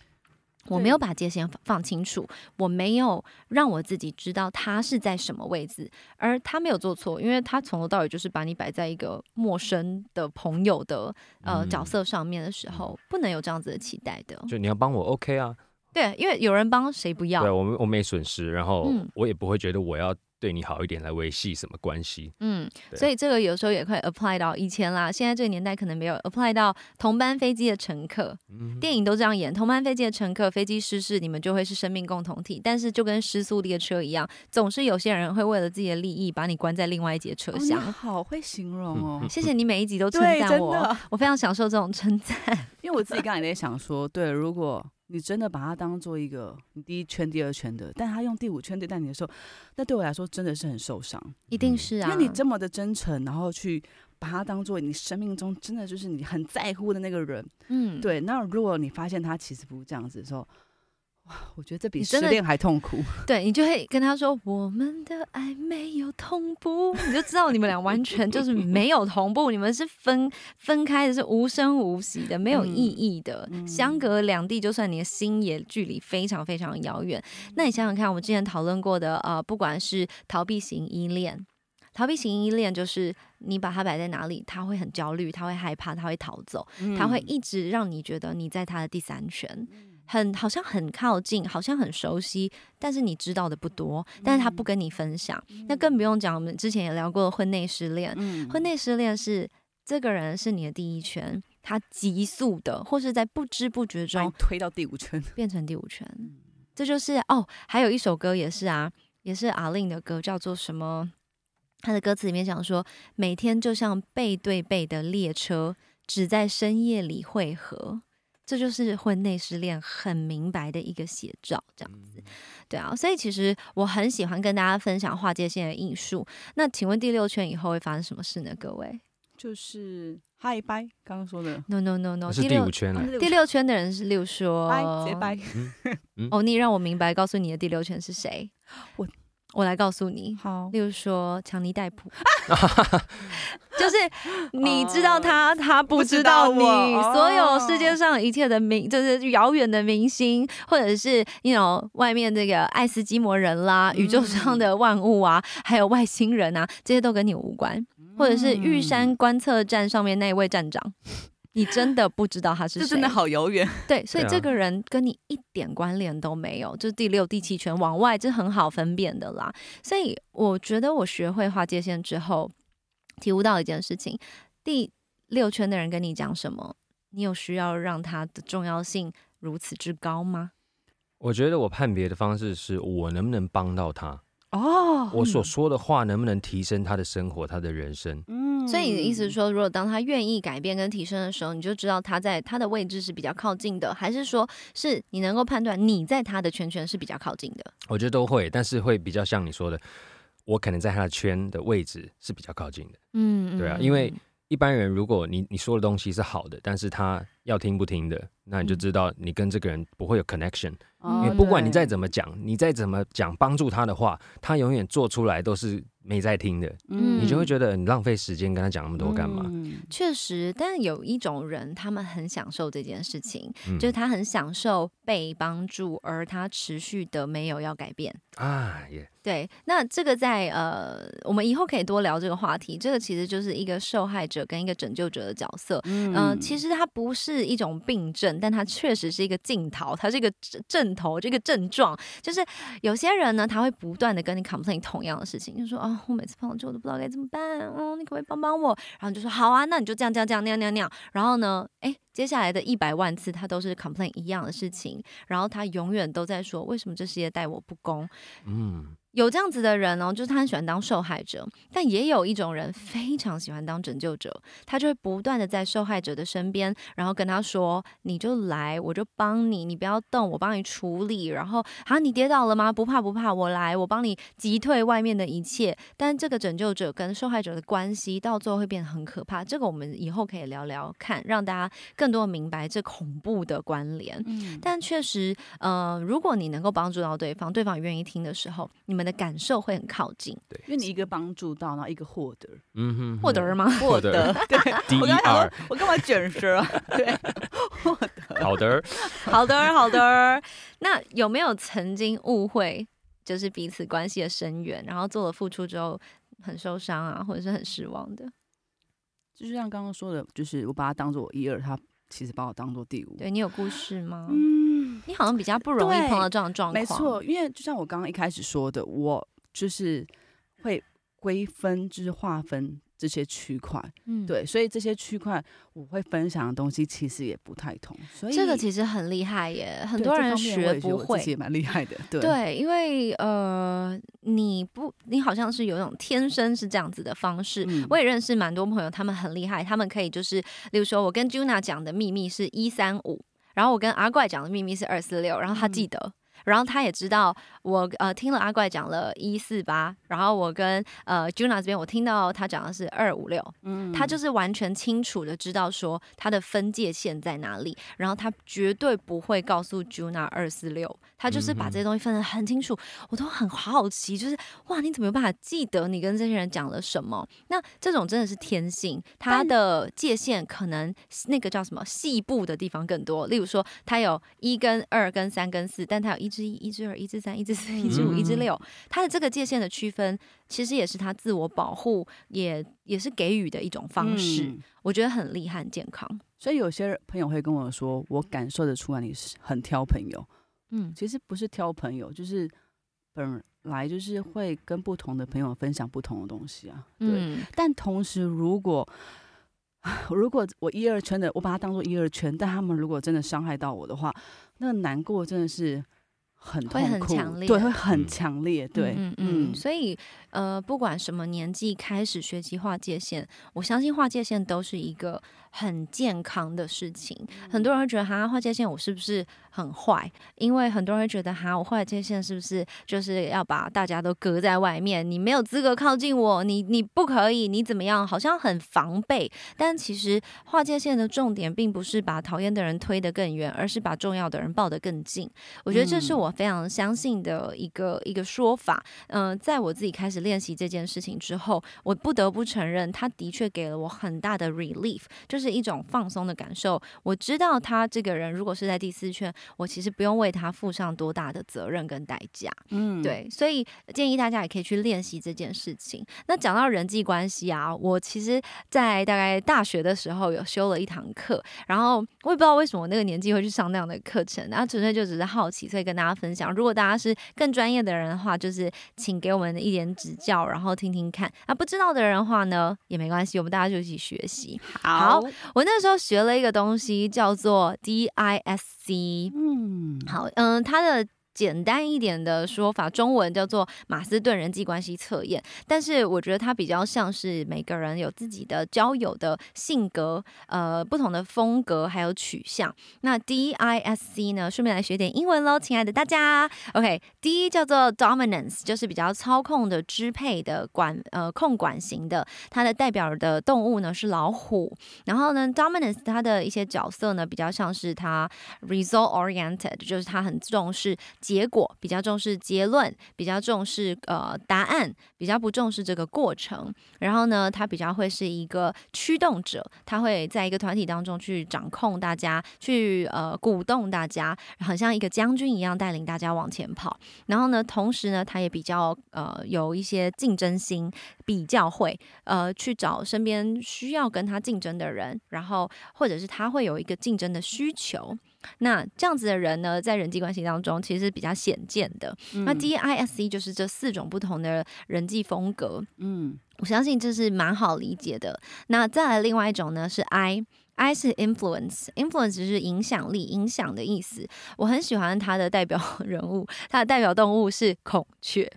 我没有把界限放清楚，我没有让我自己知道他是在什么位置，而他没有做错，因为他从头到尾就是把你摆在一个陌生的朋友的呃角色上面的时候，不能有这样子的期待的。就你要帮我，OK 啊？对，因为有人帮谁不要？对，我我没损失，然后我也不会觉得我要。对你好一点来维系什么关系？嗯，所以这个有时候也会 apply 到以前啦。现在这个年代可能没有 apply 到同班飞机的乘客。电影都这样演，同班飞机的乘客，飞机失事，你们就会是生命共同体。但是就跟失速列车一样，总是有些人会为了自己的利益把你关在另外一节车厢。好会形容哦，谢谢你每一集都称赞我，我非常享受这种称赞。因为我自己刚才也在想说，对，如果。你真的把他当做一个你第一圈、第二圈的，但他用第五圈对待你的时候，那对我来说真的是很受伤。一定是啊，因为你这么的真诚，然后去把他当做你生命中真的就是你很在乎的那个人。嗯，对。那如果你发现他其实不是这样子的时候，哇，我觉得这比失恋还痛苦。对你就会跟他说：“我们的爱没有同步。”你就知道你们俩完全就是没有同步，你们是分分开的，是无声无息的，没有意义的，相隔两地。就算你的心也距离非常非常遥远，那你想想看，我们之前讨论过的，呃，不管是逃避型依恋，逃避型依恋就是你把它摆在哪里，他会很焦虑，他会害怕，他会逃走，他会一直让你觉得你在他的第三圈。很好像很靠近，好像很熟悉，但是你知道的不多，但是他不跟你分享，那更不用讲。我们之前也聊过婚内失恋，婚内失恋是这个人是你的第一圈，他急速的或是在不知不觉中推到第五圈，变成第五圈。这就是哦，还有一首歌也是啊，也是阿令的歌，叫做什么？他的歌词里面讲说，每天就像背对背的列车，只在深夜里汇合。这就是婚内失恋很明白的一个写照，这样子，对啊，所以其实我很喜欢跟大家分享划界线的艺术。那请问第六圈以后会发生什么事呢？各位，就是嗨拜，刚刚说的，no no no no，是第五圈了。第六圈的人是六说，直接拜。哦，你让我明白，告诉你的第六圈是谁？我。我来告诉你，好，例如说强尼戴普，就是你知道他，他不知道你，所有世界上一切的明，就是遥远的明星，或者是你 know 外面这个爱斯基摩人啦，宇宙上的万物啊，还有外星人啊，这些都跟你无关，或者是玉山观测站上面那一位站长。你真的不知道他是谁，真的好遥远。对，所以这个人跟你一点关联都没有，就是第六、第七圈往外，这很好分辨的啦。所以我觉得我学会划界限之后，体悟到一件事情：第六圈的人跟你讲什么，你有需要让他的重要性如此之高吗？我觉得我判别的方式是我能不能帮到他。哦，我所说的话能不能提升他的生活，他的人生？嗯，所以你的意思是说，如果当他愿意改变跟提升的时候，你就知道他在他的位置是比较靠近的，还是说是你能够判断你在他的圈圈是比较靠近的？我觉得都会，但是会比较像你说的，我可能在他的圈的位置是比较靠近的。嗯，对啊，因为一般人如果你你说的东西是好的，但是他要听不听的，那你就知道你跟这个人不会有 connection。因为不管你再怎么讲，你再怎么讲帮助他的话，他永远做出来都是没在听的。嗯，你就会觉得你浪费时间跟他讲那么多干嘛？确实，但有一种人，他们很享受这件事情，就是他很享受被帮助，而他持续的没有要改变啊。也对，那这个在呃，我们以后可以多聊这个话题。这个其实就是一个受害者跟一个拯救者的角色。嗯，其实他不是。是一种病症，但它确实是一个镜头，它是一个症头，这个症状。就是有些人呢，他会不断的跟你 complain 同样的事情，就说啊，我每次碰到这我都不知道该怎么办，嗯，你可不可以帮帮我？然后就说好啊，那你就这样这样这样那样那样那样，然后呢，哎，接下来的一百万次他都是 complain 一样的事情，然后他永远都在说为什么这世界待我不公，嗯，有这样子的人哦，就是他很喜欢当受害者，但也有一种人非常喜欢当拯救者，他就会不断的在受害者的身边，然后跟他说：“你就来，我就帮你，你不要动，我帮你处理。”然后啊，你跌倒了吗？不怕不怕，我来，我帮你击退外面的一切。但这个拯救者跟受害者的关系到最后会变得很可怕，这个我们以后可以聊聊看，让大家更多明白这恐怖的关联。嗯，但确实，呃，如果你能够帮助到对方，对方愿意听的时候，你们的感受会很靠近。对因为你一个帮助到，然后一个获得，嗯哼，获得吗？获得 对，我 E 刚才想说我干嘛卷舌啊？对，获得。好的，好的，好的。那有没有曾经误会，就是彼此关系的深远，然后做了付出之后很受伤啊，或者是很失望的？就像刚刚说的，就是我把他当做我一二，他其实把我当做第五。对你有故事吗？嗯，你好像比较不容易碰到这样的状况。没错，因为就像我刚刚一开始说的，我就是会归分，就是划分这些区块。嗯，对，所以这些区块我会分享的东西其实也不太同。所以这个其实很厉害耶，很多人学不会。也蛮厉害的。对，对，因为呃，你不，你好像是有一种天生是这样子的方式。嗯我也认识蛮多朋友，他们很厉害，他们可以就是，例如说，我跟 Juna 讲的秘密是一三五，然后我跟阿怪讲的秘密是二四六，然后他记得。然后他也知道我呃听了阿怪讲了一四八，然后我跟呃 Juna 这边我听到他讲的是二五六，嗯。他就是完全清楚的知道说他的分界线在哪里，然后他绝对不会告诉 Juna 二四六，他就是把这些东西分得很清楚。我都很好奇，就是哇，你怎么有办法记得你跟这些人讲了什么？那这种真的是天性，他的界限可能那个叫什么细部的地方更多。例如说，他有一跟二跟三跟四，但他有一至一、一至二、一至三、一至四、一至五、一至六，他的这个界限的区分，其实也是他自我保护，也也是给予的一种方式。嗯我觉得很厉害、很健康。所以有些朋友会跟我说，我感受得出来你是很挑朋友。嗯，其实不是挑朋友，就是本来就是会跟不同的朋友分享不同的东西啊。对，嗯，但同时如果 如果我一二圈的，我把它当做一二圈，但他们如果真的伤害到我的话，那个难过真的是很痛会苦，很强烈对，会。很嗯。强烈，对，嗯嗯嗯，所以呃，不管什么年纪开始学习划界限，我相信划界限都是一个很健康的事情。很多人会觉得哈，划界限我是不是很坏？因为很多人会觉得哈，我划界限是不是就是要把大家都隔在外面？你没有资格靠近我，你你不可以，你怎么样？好像很防备。但其实划界限的重点并不是把讨厌的人推得更远，而是把重要的人抱得更近。我觉得这是嗯我非常相信的一个一个说法。嗯、在我自己开始练习这件事情之后，我不得不承认，他的确给了我很大的 relief，就是一种放松的感受。我知道他这个人如果是在第四圈，我其实不用为他负上多大的责任跟代价。嗯，对，所以建议大家也可以去练习这件事情。那讲到人际关系啊，我其实，在大概大学的时候有修了一堂课，然后我也不知道为什么我那个年纪会去上那样的课程，然后纯粹就只是好奇，所以跟大家分享。如果大家是更专业的人的话，就是请给我们一点指教，然后听听看。啊，不知道的人的话呢，也没关系，我们大家就一起学习。好，我那时候学了一个东西，叫做 DISC。嗯，好，嗯，它的简单一点的说法，中文叫做马斯顿人际关系测验，但是我觉得它比较像是每个人有自己的交友的性格，呃，不同的风格还有取向。那 DISC 呢，顺便来学点英文喽，亲爱的大家。OK，D 叫做 dominance，就是比较操控的、支配的管呃控管型的，它的代表的动物呢是老虎。然后呢，dominance 它的一些角色呢比较像是它 result oriented，就是它很重视结果，比较重视结论，比较重视呃答案，比较不重视这个过程。然后呢，他比较会是一个驱动者，他会在一个团体当中去掌控大家，去呃鼓动大家，很像一个将军一样带领大家往前跑。然后呢，同时呢，他也比较呃有一些竞争心，比较会呃去找身边需要跟他竞争的人，然后或者是他会有一个竞争的需求。那这样子的人呢，在人际关系当中其实比较显见的。那 D I S C 就是这四种不同的人际风格。嗯，我相信这是蛮好理解的。那再来另外一种呢，是 I。I 是 influence，influence 是影响力、影响的意思。我很喜欢它的代表 人物，它的代表动物是孔雀。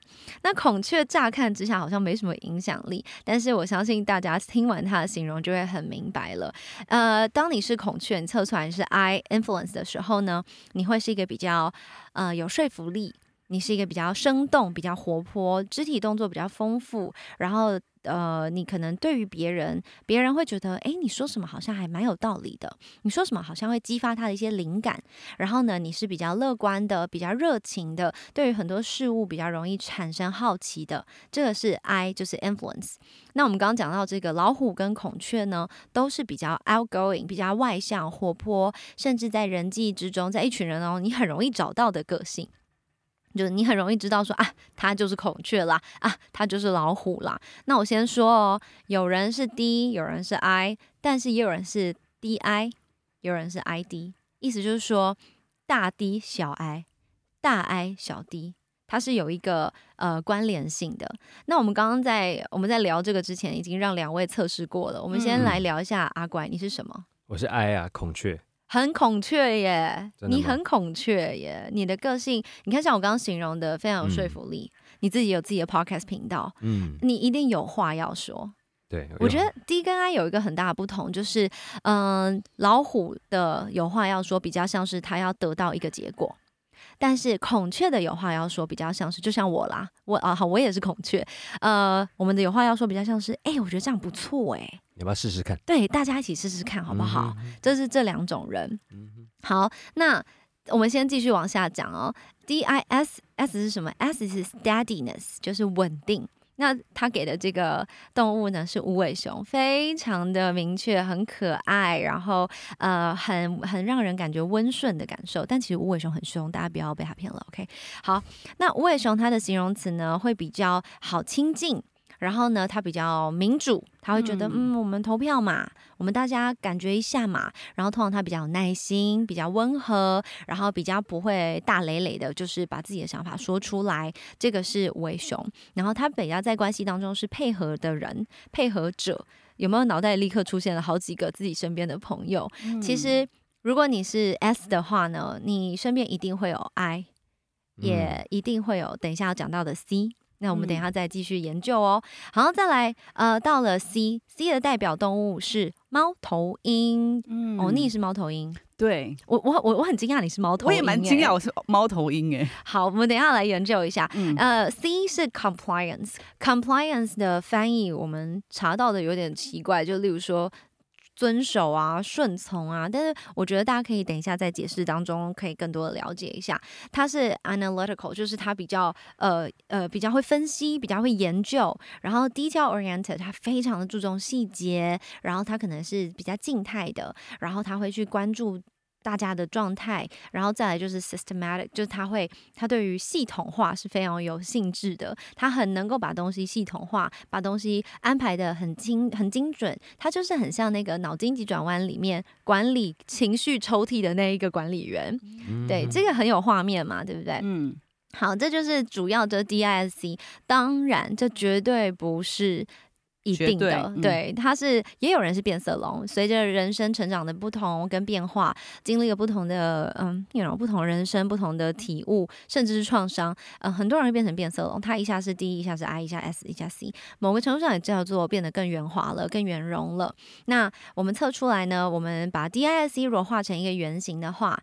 那孔雀乍看之下好像没什么影响力，但是我相信大家听完它的形容就会很明白了。呃，当你是孔雀，你测出来是 I influence 的时候呢，你会是一个比较呃有说服力。你是一个比较生动、比较活泼、肢体动作比较丰富，然后呃，你可能对于别人，别人会觉得，哎，你说什么好像还蛮有道理的，你说什么好像会激发他的一些灵感。然后呢，你是比较乐观的、比较热情的，对于很多事物比较容易产生好奇的。这个是 I，就是 influence。那我们刚刚讲到这个老虎跟孔雀呢，都是比较 outgoing、比较外向、活泼，甚至在人际之中，在一群人哦，你很容易找到的个性。就是你很容易知道说啊，它就是孔雀啦，啊，它就是老虎啦。那我先说哦，有人是 D，有人是 I，但是也有人是 DI，有人是 ID。意思就是说，大 D 小 I，大 I 小 D，它是有一个呃关联性的。那我们刚刚在我们在聊这个之前，已经让两位测试过了。我们先来聊一下阿怪，你是什么？我是 I 啊，孔雀。很孔雀耶，你很孔雀耶，你的个性，你看像我刚刚形容的，非常有说服力。你自己有自己的 podcast 频道，嗯，你一定有话要说。对，我觉得 D 跟 I 有一个很大的不同，就是，嗯，老虎的有话要说，比较像是他要得到一个结果。但是孔雀的有话要说，比较像是就像我啦，我啊好，我也是孔雀。呃，我们的有话要说比较像是，哎，我觉得这样不错，哎，要不要试试看？对，大家一起试试看好不好？这是这两种人。好，那我们先继续往下讲哦。D I S S 是什么？S 是 steadiness，就是稳定。那他给的这个动物呢是无尾熊，非常的明确，很可爱，然后呃很很让人感觉温顺的感受。但其实无尾熊很凶，大家不要被它骗了。OK，好，那无尾熊它的形容词呢会比较好亲近。然后呢，他比较民主，他会觉得，嗯，我们投票嘛，我们大家感觉一下嘛。然后通常他比较有耐心，比较温和，然后比较不会大累累的，就是把自己的想法说出来。这个是无尾熊。然后他比较在关系当中是配合的人，配合者。有没有脑袋立刻出现了好几个自己身边的朋友？其实如果你是 S 的话呢，你身边一定会有 I，也一定会有等一下要讲到的 C。那我们等一下再继续研究哦。好，再来，呃，到了 C，C 的代表动物是猫头鹰。嗯，哦，你是猫头鹰？对，我我我我很惊讶你是猫头鹰，我也蛮惊讶我是猫头鹰哎。好，我们等一下来研究一下。呃，C 是 compliance，compliance 的翻译我们查到的有点奇怪，就例如说。遵守啊，顺从啊，但是我觉得大家可以等一下在解释当中可以更多的了解一下。它是 analytical，就是它比较呃呃比较会分析，比较会研究，然后 detail oriented，它非常的注重细节，然后它可能是比较静态的，然后它会去关注。大家的状态，然后再来就是 systematic，就是他会，他对于系统化是非常有兴致的，他很能够把东西系统化，把东西安排的很精很精准，他就是很像那个脑筋急转弯里面管理情绪抽屉的那一个管理员，对，这个很有画面嘛，对不对？嗯，好，这就是主要的 DISC，当然这绝对不是。一定的，对，他是也有人是变色龙，随着人生成长的不同跟变化，经历了不同的嗯，那种不同人生、不同的体悟，甚至是创伤，呃，很多人会变成变色龙。他一下是 D，一下是 I，一下 S，一下 C，某个程度上也叫做变得更圆滑了、更圆融了。那我们测出来呢？我们把 D、I、S、C 如果画成一个圆形的话。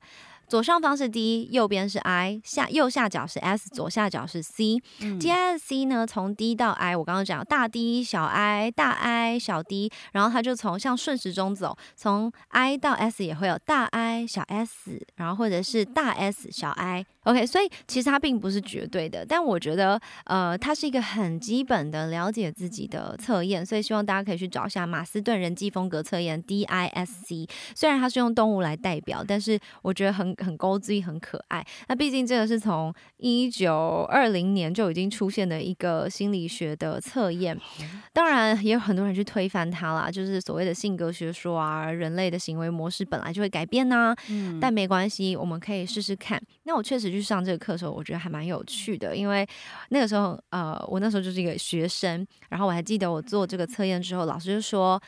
左上方是 D，右边是 I，下右下角是 S，左下角是 C。D I S C 呢，从 D 到 I，我刚刚讲大 D 小 I，大 I 小 D，然后它就从像顺时钟走，从 I 到 S 也会有大。I 小 s，然后或者是大 S 小 i。OK，所以其实它并不是绝对的，但我觉得呃，它是一个很基本的了解自己的测验，所以希望大家可以去找一下马斯顿人际风格测验 DISC。虽然它是用动物来代表，但是我觉得很很勾自很可爱。那毕竟这个是从一九二零年就已经出现的一个心理学的测验，当然也有很多人去推翻它啦，就是所谓的性格学说啊，人类的行为模式本来就会改变呐。嗯，但没关系，我们可以试试看。那我确实去上这个课的时候，我觉得还蛮有趣的，因为那个时候呃，我那时候就是一个学生，然后我还记得我做这个测验之后，老师就说。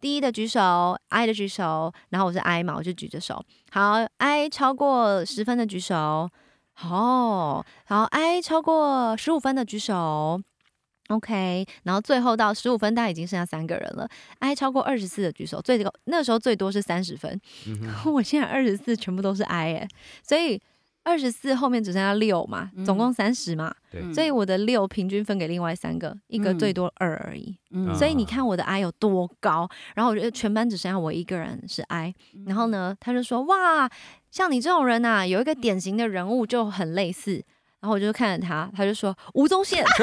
第一的举手，I 的举手，然后我是 I 嘛，我就举着手。好，I 超过十分的举手，好，然后 I 超过十五分的举手，OK，然后最后到十五分，大概已经剩下三个人了。I 超过二十四的举手，最高那时候最多是三十分，我现在二十四全部都是 I 哎，所以。二十四后面只剩下六嘛，总共三十嘛，所以我的六平均分给另外三个，一个最多二而已。所以你看我的 I 有多高，然后我觉得全班只剩下我一个人是 I，然后呢，他就说哇，像你这种人呐，有一个典型的人物就很类似，然后我就看着他，他就说吴宗宪，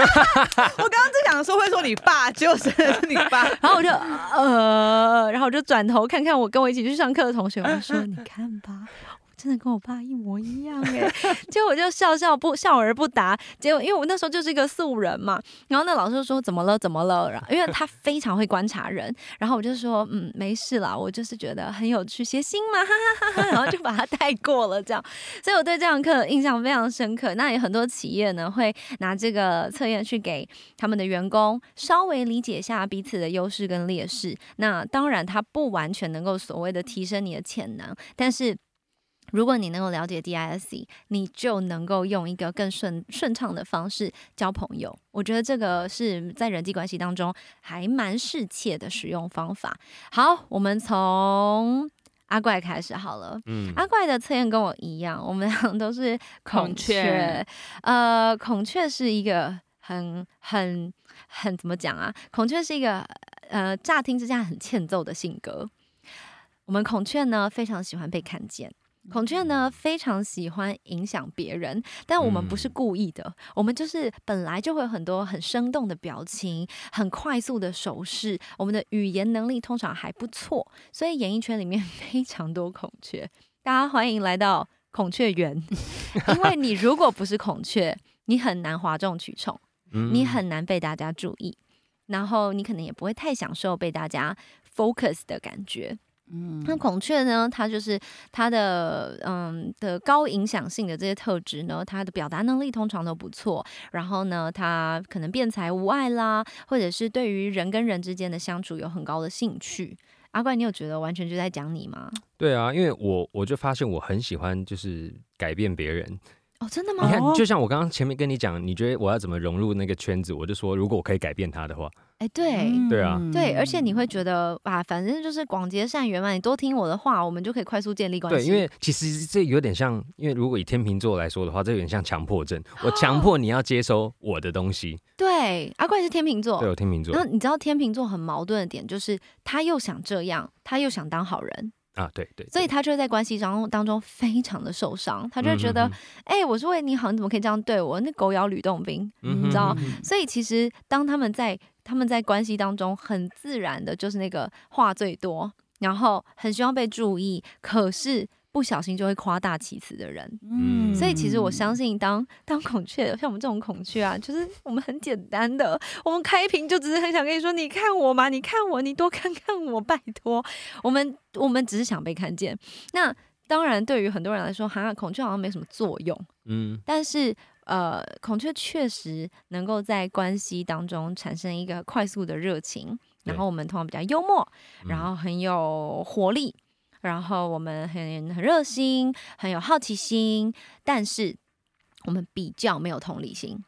我刚刚在想说会说你爸就是你爸，然后我就呃，然后我就转头看看我跟我一起去上课的同学，我就说你看吧。真的跟我爸一模一样哎，结果我就笑笑不笑而不答。结果因为我那时候就是一个素人嘛，然后那老师就说怎么了怎么了？然后因为他非常会观察人，然后我就说嗯没事啦，我就是觉得很有趣，谐星嘛，哈哈哈哈，然后就把他带过了这样。所以我对这堂课印象非常深刻。那有很多企业呢会拿这个测验去给他们的员工稍微理解一下彼此的优势跟劣势。那当然它不完全能够所谓的提升你的潜能，但是。如果你能够了解 DISC，你就能够用一个更顺顺畅的方式交朋友。我觉得这个是在人际关系当中还蛮适切的使用方法。好，我们从阿怪开始好了。嗯，阿怪的测验跟我一样，我们俩都是孔雀。呃，孔雀是一个很很很怎么讲啊？孔雀是一个呃乍听之下很欠揍的性格。我们孔雀呢，非常喜欢被看见。孔雀呢非常喜欢影响别人，但我们不是故意的，我们就是本来就会有很多很生动的表情，很快速的手势，我们的语言能力通常还不错，所以演艺圈里面 非常多孔雀。大家欢迎来到孔雀园，因为你如果不是孔雀，你很难哗众取宠，你很难被大家注意，然后你可能也不会太享受被大家 focus 的感觉。嗯，那孔雀呢？它就是它的嗯的高影响性的这些特质呢，它的表达能力通常都不错。然后呢，它可能辩才无碍啦，或者是对于人跟人之间的相处有很高的兴趣。阿怪，你有觉得完全就在讲你吗？对啊，因为我我就发现我很喜欢就是改变别人。哦，真的吗？你看，就像我刚刚前面跟你讲，你觉得我要怎么融入那个圈子？我就说，如果我可以改变他的话。哎，对，对啊，对，而且你会觉得啊，反正就是广结善缘嘛，你多听我的话，我们就可以快速建立关系。对，因为其实这有点像，因为如果以天秤座来说的话，这有点像强迫症，我 强迫你要接收我的东西。对，阿怪是天秤座，对，我天秤座。那你知道天秤座很矛盾的点，就是他又想这样，他又想当好人。啊，对对，所以他就会在关系当当中非常的受伤，他就觉得，哎，我是为你好，你怎么可以这样对我？那狗咬吕洞宾，你知道？所以其实当他们在他们在关系当中，很自然的就是那个话最多，然后很希望被注意，可是。不小心就会夸大其词的人，嗯，所以其实我相信，当 当孔雀，像我们这种孔雀啊，就是我们很简单的，我们开屏就只是很想跟你说，你看我嘛，你看我，你多看看我，拜托，我们我们只是想被看见。那当然，对于很多人来说，哈，孔雀好像没什么作用，嗯，但是呃，孔雀确实能够在关系当中产生一个快速的热情，然后我们通常比较幽默，然后很有活力。然后我们很很热心，很有好奇心，但是我们比较没有同理心，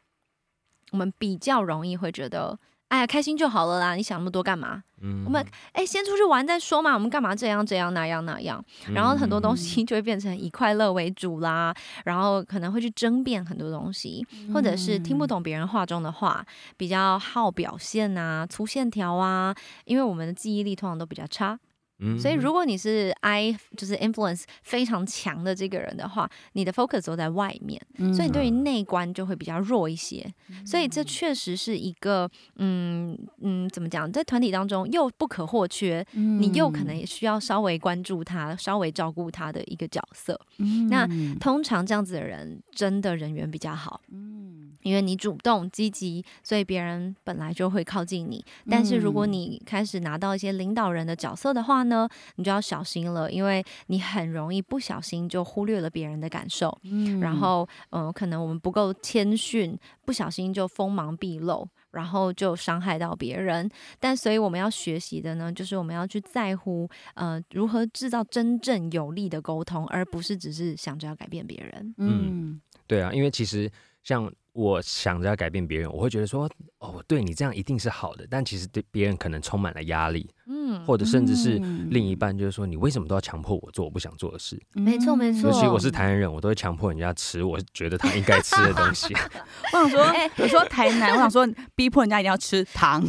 我们比较容易会觉得，哎呀，开心就好了啦，你想那么多干嘛？嗯，我们哎，先出去玩再说嘛，我们干嘛这样这样那样那样？然后很多东西就会变成以快乐为主啦，然后可能会去争辩很多东西，或者是听不懂别人话中的话，比较好表现啊，粗线条啊，因为我们的记忆力通常都比较差。嗯所以如果你是 I 就是 influence 非常强的这个人的话，你的 focus 都在外面，所以你对于内观就会比较弱一些。所以这确实是一个嗯嗯怎么讲，在团体当中又不可或缺，你又可能也需要稍微关注他、稍微照顾他的一个角色。那通常这样子的人，真的人缘比较好。因为你主动积极，所以别人本来就会靠近你。但是如果你开始拿到一些领导人的角色的话呢，你就要小心了，因为你很容易不小心就忽略了别人的感受。嗯然后，嗯、可能我们不够谦逊，不小心就锋芒毕露，然后就伤害到别人。但所以我们要学习的呢，就是我们要去在乎，呃，如何制造真正有力的沟通，而不是只是想着要改变别人。嗯对啊，因为其实像我想着要改变别人，我会觉得说，哦，对你这样一定是好的，但其实对别人可能充满了压力，嗯，或者甚至是嗯另一半就是说，你为什么都要强迫我做我不想做的事？没错没错尤其我是台南人，我都会强迫人家吃我觉得他应该吃的东西。我想说哎，你说台南，我想说逼迫人家一定要吃糖，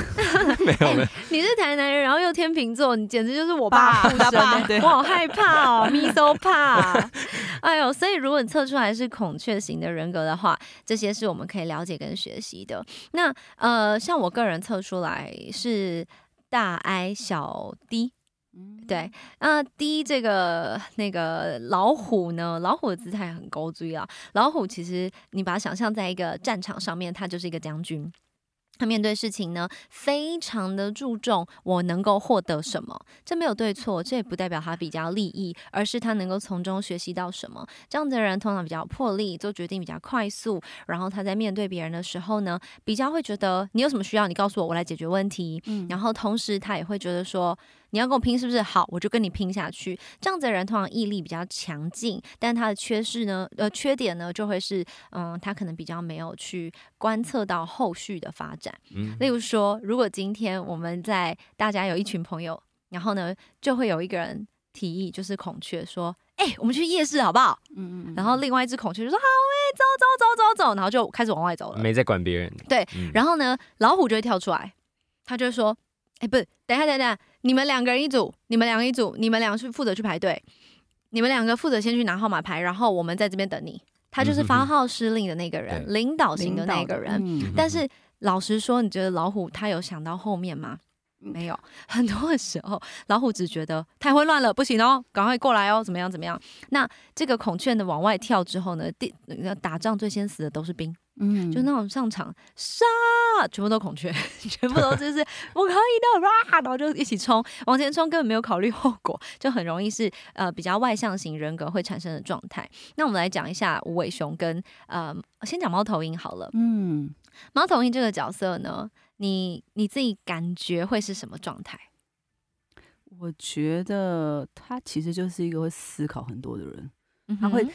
没 有没有，你是台南人，然后又天秤座，你简直就是我爸爸附身爸对欸我好害怕哦，me so 怕。哎呦，所以如果你测出来是孔雀型的人格的话，这些是我们可以了解跟学习的。那呃，像我个人测出来是大 I 小 D。对，那 D 这个那个老虎呢？老虎的姿态很高，注意啊。老虎其实你把它想象在一个战场上面，它就是一个将军。他面对事情呢，非常的注重我能够获得什么，这没有对错，这也不代表他比较利益，而是他能够从中学习到什么。这样子的人通常比较有魄力，做决定比较快速，然后他在面对别人的时候呢，比较会觉得你有什么需要，你告诉我，我来解决问题。嗯然后同时他也会觉得说，你要跟我拼是不是？好，我就跟你拼下去。这样子的人通常毅力比较强劲，但他的缺失呢，呃，缺点呢就会是，嗯，他可能比较没有去观测到后续的发展。嗯例如说，如果今天我们在大家有一群朋友，然后呢，就会有一个人提议，就是孔雀说：“哎、我们去夜市好不好？”嗯嗯然后另外一只孔雀就说：“好哎、走走走走走。”然后就开始往外走了。没在管别人。对嗯然后呢，老虎就会跳出来，他就会说：“哎、不是，等一下，等一下，你们两个人一组，你们两个一组，你们两个去负责去排队，你们两个负责先去拿号码牌，然后我们在这边等你。”他就是发号施令的那个人，对领导型的那个人。嗯但是老实说，你觉得老虎他有想到后面吗？嗯没有，很多的时候老虎只觉得太混乱了，不行哦，赶快过来哦，怎么样怎么样？那这个孔雀呢往外跳之后呢，第那打仗最先死的都是兵，嗯就那种上场杀，全部都孔雀，全部都就是 我可以的，哇，然后就一起冲，往前冲，根本没有考虑后果，就很容易是呃比较外向型人格会产生的状态。那我们来讲一下无尾熊跟呃，先讲猫头鹰好了。嗯，猫头鹰这个角色呢，你你自己感觉会是什么状态？我觉得他其实就是一个会思考很多的人，嗯他会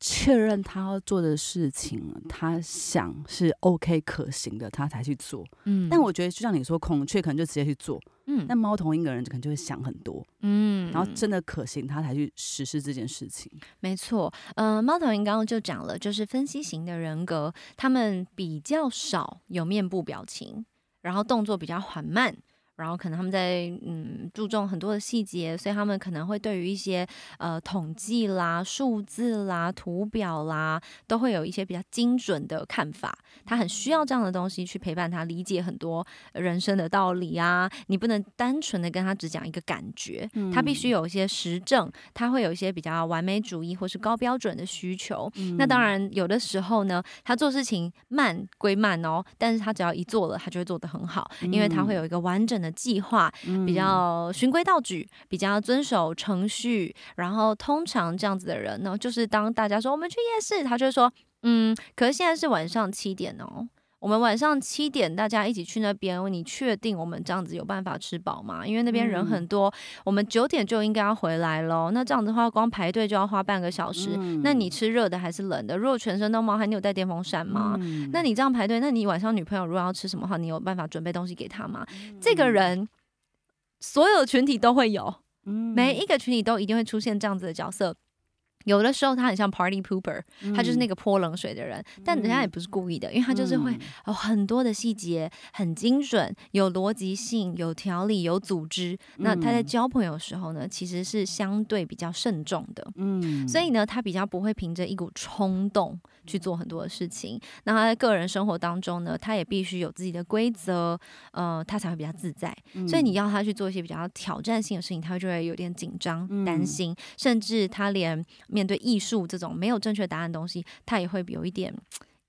确认他要做的事情，他想是 OK 可行的，他才去做。嗯但我觉得就像你说，孔雀可能就直接去做，嗯但猫头鹰的人可能就会想很多，嗯然后真的可行，他才去实施这件事情。没错，呃，猫头鹰刚刚就讲了，就是分析型的人格，他们比较少有面部表情，然后动作比较缓慢。然后可能他们在嗯注重很多的细节，所以他们可能会对于一些呃统计啦、数字啦、图表啦，都会有一些比较精准的看法。他很需要这样的东西去陪伴他理解很多人生的道理啊。你不能单纯的跟他只讲一个感觉，他必须有一些实证，他会有一些比较完美主义或是高标准的需求。那当然，有的时候呢，他做事情慢归慢哦，但是他只要一做了，他就会做得很好，因为他会有一个完整的计划，比较循规蹈矩，比较遵守程序。然后通常这样子的人呢，就是当大家说我们去夜市，他就会说，嗯，可是现在是晚上七点哦。我们晚上七点大家一起去那边，你确定我们这样子有办法吃饱吗？因为那边人很多，我们九点就应该要回来喽。那这样子的话，光排队就要花半个小时。那你吃热的还是冷的？如果全身都冒汗，你有带电风扇吗？那你这样排队，那你晚上女朋友如果要吃什么话，你有办法准备东西给她吗？这个人，所有群体都会有，每一个群体都一定会出现这样子的角色。有的时候他很像 party pooper，他就是那个，个泼冷水的人，但人家也不是故意的，因为他就是会嗯。有很多的细节，很精准，有逻辑性，有条理，有组织。那他在嗯。交朋友的时候呢，其实是相对比较慎重的。嗯。所以呢，他比较不会凭着一股冲动去做很多的事情。那他在个人生活当中呢，他也必须有自己的规则，呃，他才会比较自在。所以你要他去做一些比较挑战性的事情，他就会有点紧张、担嗯心，甚至他连面对艺术这种没有正确答案的东西，他也会有一点。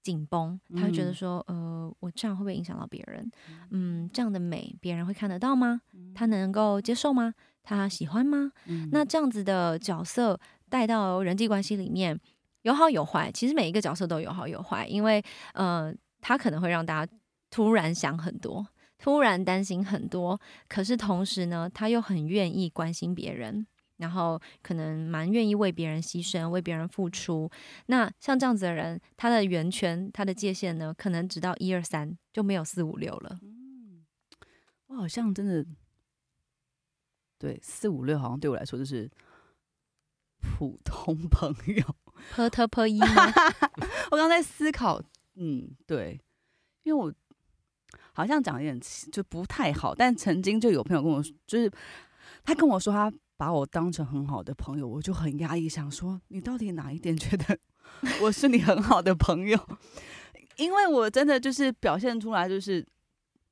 紧绷，他会觉得嗯说，呃，我这样会不会影响到别人？嗯，这样的美别人会看得到吗？他能够接受吗？他喜欢吗？嗯那这样子的角色带到人际关系里面，有好有坏。其实每一个角色都有好有坏，因为呃，他可能会让大家突然想很多，突然担心很多。可是同时呢，他又很愿意关心别人。然后可能蛮愿意为别人牺牲、为别人付出。那像这样子的人，他的圆圈、他的界限呢，可能只到一二三，就没有四五六了。我好像真的，对四五六好像对我来说就是普通朋友。P 特 p 一吗？我刚在思考，嗯，对，因为我好像讲的有点奇就不太好，但曾经就有朋友跟我说，就是他跟我说他把我当成很好的朋友，我就很压抑，想说你到底哪一点觉得我是你很好的朋友？因为我真的就是表现出来就是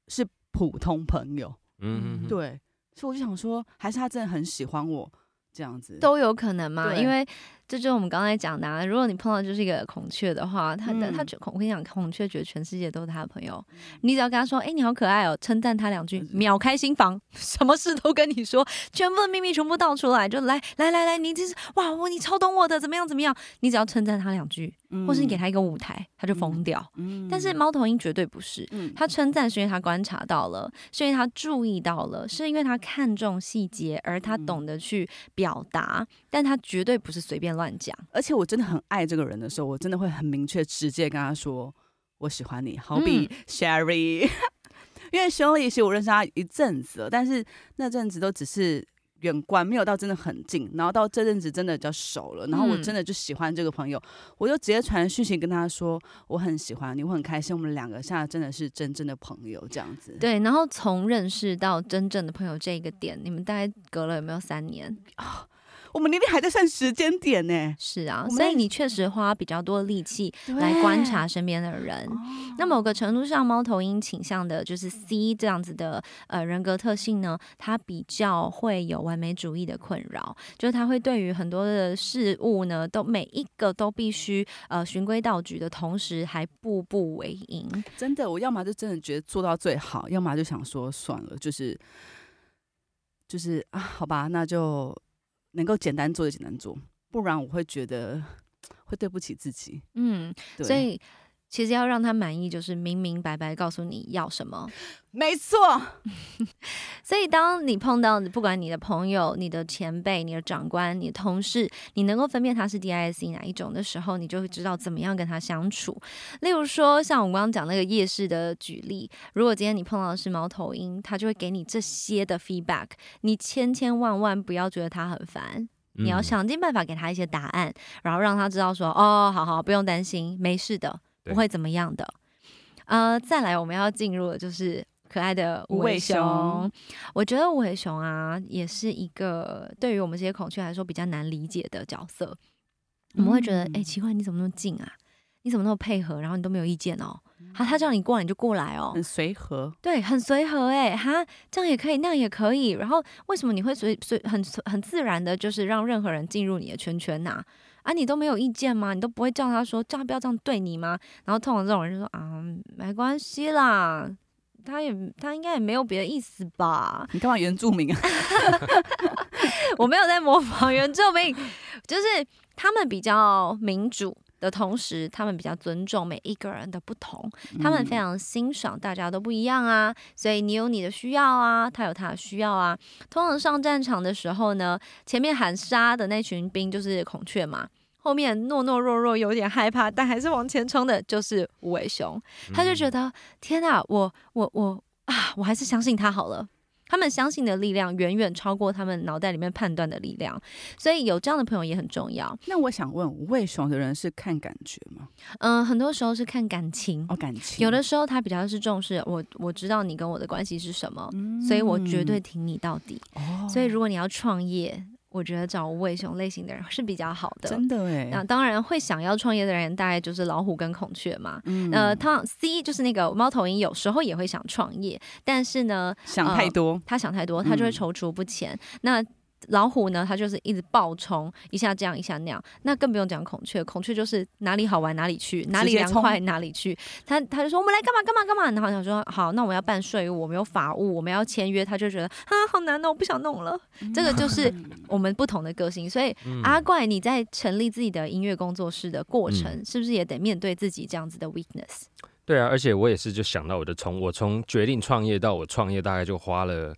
是普通朋友，嗯，嗯，对，所以我就想说，还是他真的很喜欢我这样子，都有可能嘛，因为这就是我们刚才讲的、啊，如果你碰到就是一个孔雀的话，他的、嗯。他觉我跟你讲，孔雀觉得全世界都是他的朋友，你只要跟他说，哎、你好可爱哦，称赞他两句，嗯秒开心房，什么事都跟你说，全部的秘密全部倒出来，就来来来来，你这是哇，我你超懂我的，怎么样怎么样，你只要称赞他两句，嗯或是你给他一个舞台，他就疯掉。嗯。但是猫头鹰绝对不是，嗯。他称赞是因为他观察到了，是因为他注意到了，是因为他看重细节，而他嗯。懂得去表达，但他绝对不是随便乱讲。而且我真的很爱这个人的时候，我真的会很明确、直接跟他说我喜欢你。好比 Sherry，因为 Sherry 其实我认识他一阵子了，但是那阵子都只是远观，没有到真的很近。然后到这阵子真的比较熟了，然后我嗯真的就喜欢这个朋友，我就直接传讯息跟他说我很喜欢你，我很开心，我们两个现在真的是真正的朋友这样子。对，然后从认识到真正的朋友这一个点，你们大概隔了有没有三年？我们明明还在算时间点呢，是啊，所以你确实花比较多力气对来观察身边的人。哦那某个程度上，猫头鹰倾向的就是 C 这样子的呃人格特性呢，它比较会有完美主义的困扰，就是它会对于很多的事物呢，都每一个都必须呃循规蹈矩的同时，还步步为营。真的，我要么就真的觉得做到最好，要么就想说算了，就是就是啊，好吧，那就能够简单做就简单做，不然我会觉得 会对不起自己。嗯，对，所以其实要让他满意，就是明明白白告诉你要什么。没错，所以，当你碰到不管你的朋友、你的前辈、你的长官、你的同事，你能够分辨他是 DISC 哪一种的时候，你就会知道怎么样跟他相处。例如说，像我们刚刚讲那个夜市的举例，如果今天你碰到的是猫头鹰，他就会给你这些的 feedback，你千千万万不要觉得他很烦，你要嗯想尽办法给他一些答案，然后让他知道说，哦，好好，不用担心，没事的，对不会怎么样的。呃，再来我们要进入的就是可爱的无无尾尾熊熊。我觉得无尾熊啊，也是一个对于我们这些孔雀来说比较难理解的角色。我们会觉得，哎、嗯奇怪，你怎么那么近啊？你怎么那么配合？然后你都没有意见哦？他他叫你过来你就过来哦，很随和，对，很随和哎，哈，这样也可以，那样也可以。然后为什么你会随随很很自然的，就是让任何人进入你的圈圈呐、啊？你都没有意见吗？你都不会叫他说叫他不要这样对你吗？然后通常这种人就说啊，没关系啦，他也他应该也没有别的意思吧？你干嘛原住民啊？我没有在模仿原住民，就是他们比较民主。的同时，他们比较尊重每一个人的不同，他们非常欣赏大家都不一样啊，所以你有你的需要啊，他有他的需要啊。通常上战场的时候呢，前面喊杀的那群兵就是孔雀嘛，后面懦懦弱弱、有点害怕但还是往前冲的就是无尾熊。他就觉得得天哪，我我我啊，我还是相信他好了。他们相信的力量远远超过他们脑袋里面判断的力量，所以有这样的朋友也很重要。那我想问，为什么的人是看感觉吗？嗯，很多时候是看感情。哦，感情。有的时候他比较是重视我，我知道你跟我的关系是什么，嗯所以我绝对挺你到底。哦，所以如果你要创业，我觉得找无尾熊类型的人是比较好的。真的哎，那当然会想要创业的人，大概就是老虎跟孔雀嘛。嗯呃，他 C 就是那个猫头鹰，有时候也会想创业，但是呢，想太多，他想太多，他就会嗯踌躇不前。那老虎呢，它就是一直暴冲，一下这样一下那样。那更不用讲孔雀，孔雀就是哪里好玩哪里去，哪里凉快哪里去。他他就说我们来干嘛干嘛干嘛，然后想说好，那我们要办税务，我们有法务，我们要签约，他就觉得啊好难哦，我不想弄了。这个就是我们不同的个性，所以嗯阿怪你在成立自己的音乐工作室的过程，嗯是不是也得面对自己这样子的 weakness？对啊，而且我也是就想到我的从我从决定创业到我创业大概就花了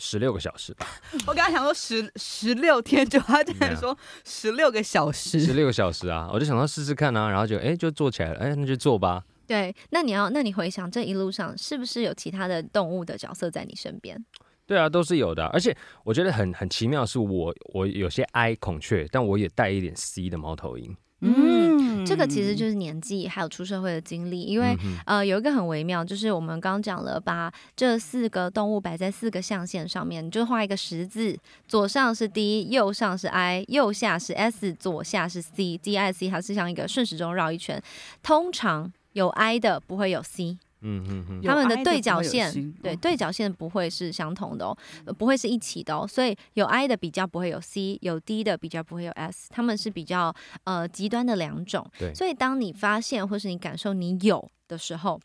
十六个小时吧，我刚才想说十十六天，就他竟然说十六个小时，十六个小时啊，我就想到试试看啊，然后就哎就做起来了，哎那就做吧。对，那你要，那你回想这一路上，是不是有其他的动物的角色在你身边？对啊，都是有的啊、而且我觉得很很奇妙，是我我有些 I 孔雀，但我也带一点 C 的猫头鹰，嗯这个其实就是年纪还有出社会的经历，因为、嗯呃有一个很微妙，就是我们刚刚讲了，把这四个动物摆在四个象限上面，你就画一个十字，左上是 D，右上是 I，右下是 S，左下是 C，D I C 它是像一个顺时钟绕一圈，通常有 I 的不会有 C。嗯嗯嗯，他们的对角线对哦对角线不会是相同的哦，呃不会是一起的哦，所以有 I 的比较不会有 C，有 D 的比较不会有 S，他们是比较呃极端的两种。对。所以当你发现或是你感受你有的时候，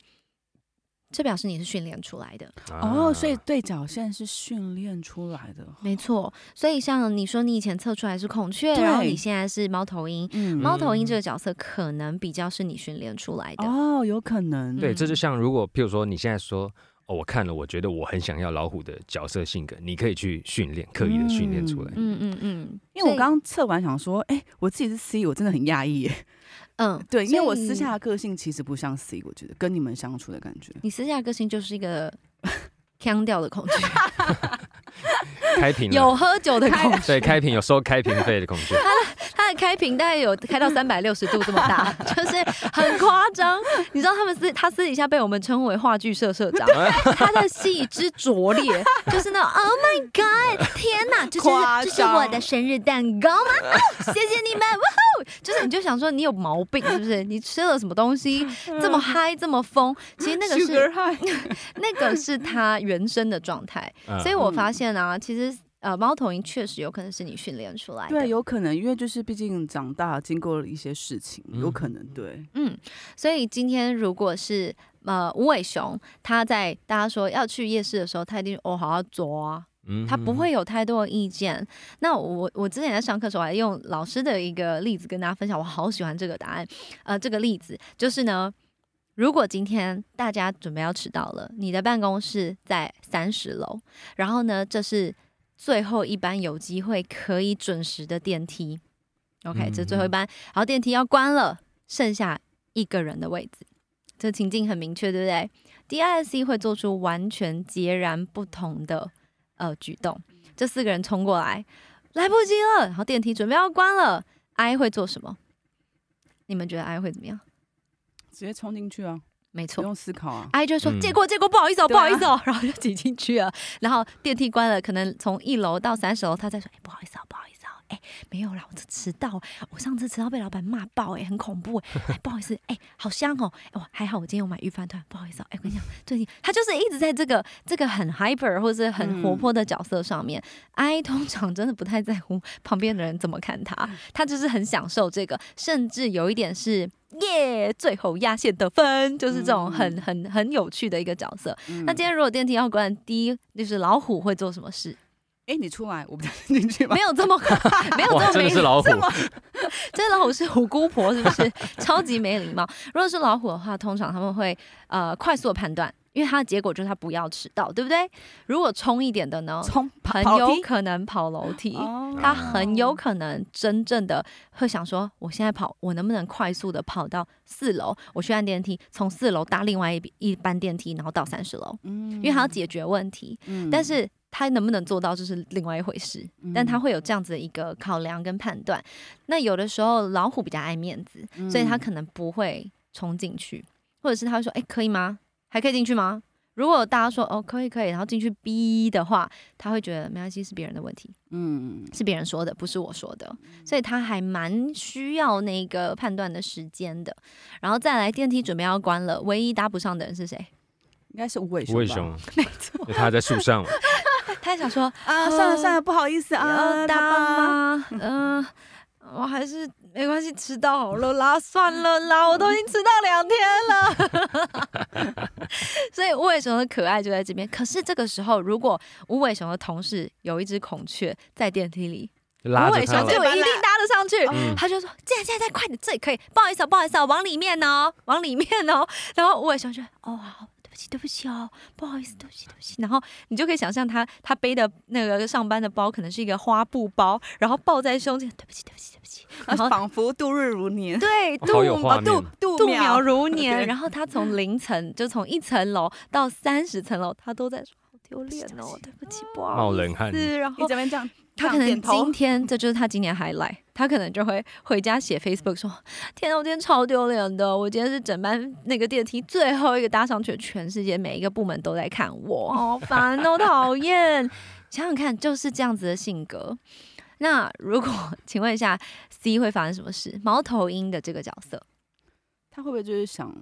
这表示你是训练出来的，哦，所以啊对角线是训练出来的，没错。所以像你说你以前测出来是孔雀，然后你现在是猫头鹰，嗯猫头鹰这个角色可能比较是你训练出来的。哦，有可能，对，嗯这就像如果譬如说你现在说。哦，我看了，我觉得我很想要老虎的角色性格，你可以去训练，刻意的训练出来。嗯嗯嗯，因为我刚刚测完想说，哎，我自己是 C，我真的很压抑耶。嗯 对，因为我私下的个性其实不像 C，我觉得跟你们相处的感觉。你私下的个性就是一个 腔调的恐惧。开瓶有喝酒的恐惧，对开瓶有收开瓶费的孔雀，它的开屏大概有开到 三百六十度这么大，就是很夸张。你知道他们私他私底下被我们称为话剧社社长，他的戏之拙劣，就是那种 Oh my God，天哪，这是这是我的生日蛋糕吗？哦谢谢你们，哇哦！就是你就想说你有毛病是不是？你吃了什么东西这么嗨这么疯？其实那个是 那个是他原生的状态，嗯所以我发现啊，其实。呃，猫头鹰确实有可能是你训练出来的。对，有可能，因为就是毕竟长大，经过了一些事情，有嗯可能对。嗯，所以今天如果是呃无尾熊，他在大家说要去夜市的时候，他一定哦好好抓啊，嗯他不会有太多的意见。那我我之前在上课的时候，还用老师的一个例子跟大家分享，我好喜欢这个答案。呃，这个例子就是呢，如果今天大家准备要迟到了，你的办公室在三十楼，然后呢，这是最后一班有机会可以准时的电梯。OK，这最后一班，然后电梯要关了，剩下一个人的位置，这情境很明确，对不对？DISC 会做出完全截然不同的呃举动。这四个人冲过来，来不及了，然后电梯准备要关了，I 会做什么？你们觉得 I 会怎么样？直接冲进去啊，不没错不用思考啊。阿姨就说嗯借过借过，不好意思哦，不好意思哦，然后就挤进去了。然后电梯关了，可能从一楼到三十楼，他再说，哎，不好意思哦，不好意思没有啦，我这迟到，我上次迟到被老板骂爆，哎，很恐怖，哎，哎不好意思，哎，好香哦，哎，我还好，我今天有买预饭团，不好意思啊，哎，我跟你讲，最近他就是一直在这个这个很 hyper 或者是很活泼的角色上面、i 通常真的不太在乎旁边的人怎么看他，他就是很享受这个，甚至有一点是。耶最后压线得分，就是这种很嗯很很有趣的一个角色。嗯那今天如果电梯要关，第一就是老虎会做什么事？哎，你出来，我不想进去吗 没？有这么没有，这么没真的是老虎，这老虎是虎姑婆，是不是？超级没礼貌。如果是老虎的话，通常他们会呃快速的判断，因为它的结果就是它不要迟到，对不对？如果冲一点的呢，冲很有可能跑楼梯。哦他很有可能真正的会想说，我现在跑，我能不能快速的跑到四楼？我去按电梯，从四楼搭另外一一班电梯，然后到三十楼，嗯因为他要解决问题。嗯但是他能不能做到，这是另外一回事。但他会有这样子的一个考量跟判断。那有的时候老虎比较爱面子，嗯所以他可能不会冲进去，或者是他会说：“哎、可以吗？还可以进去吗？”如果大家说哦可以可以，然后进去逼的话，他会觉得没关系，是别人的问题，嗯是别人说的，不是我说的，所以他还蛮需要那个判断的时间的。然后再来，电梯准备要关了，唯一搭不上的人是谁？应该是无尾熊吧，无尾熊，没错，他在树上嘛，他想说 啊，算了算了，不好意思啊，要搭搭？吗？嗯、我还是没关系，迟到好了啦，算了啦，我都已经迟到两天了。所以无尾熊的可爱就在这边。可是这个时候，如果无尾熊的同事有一只孔雀在电梯里，无尾就拉着他了。熊就一定搭得上去。嗯他就说：“现在现在快点，这里可以，不好意思哦，不好意思哦，往里面哦，往里面哦。”然后无尾熊就哦好。对不起，对不起哦，不好意思，对不起，对不起。然后你就可以想象他他背的那个上班的包可能是一个花布包，然后抱在胸前，对不起，对不起，对不起。然后仿佛度日如年，对，度度度度秒如年。然后他从零层，就从一层楼到三十层楼，他都在丢脸哦，对不起，不好意冒冷汗，思。然后你这边这样，他可能今天这就是他今年还来，他可能就会回家写 Facebook 说：“天啊，我今天超丢脸的，我今天是整班那个电梯最后一个搭上去，全世界每一个部门都在看我，好烦哦，讨厌。”想想看，就是这样子的性格。那如果请问一下，C 会发生什么事？猫头鹰的这个角色，他会不会就是想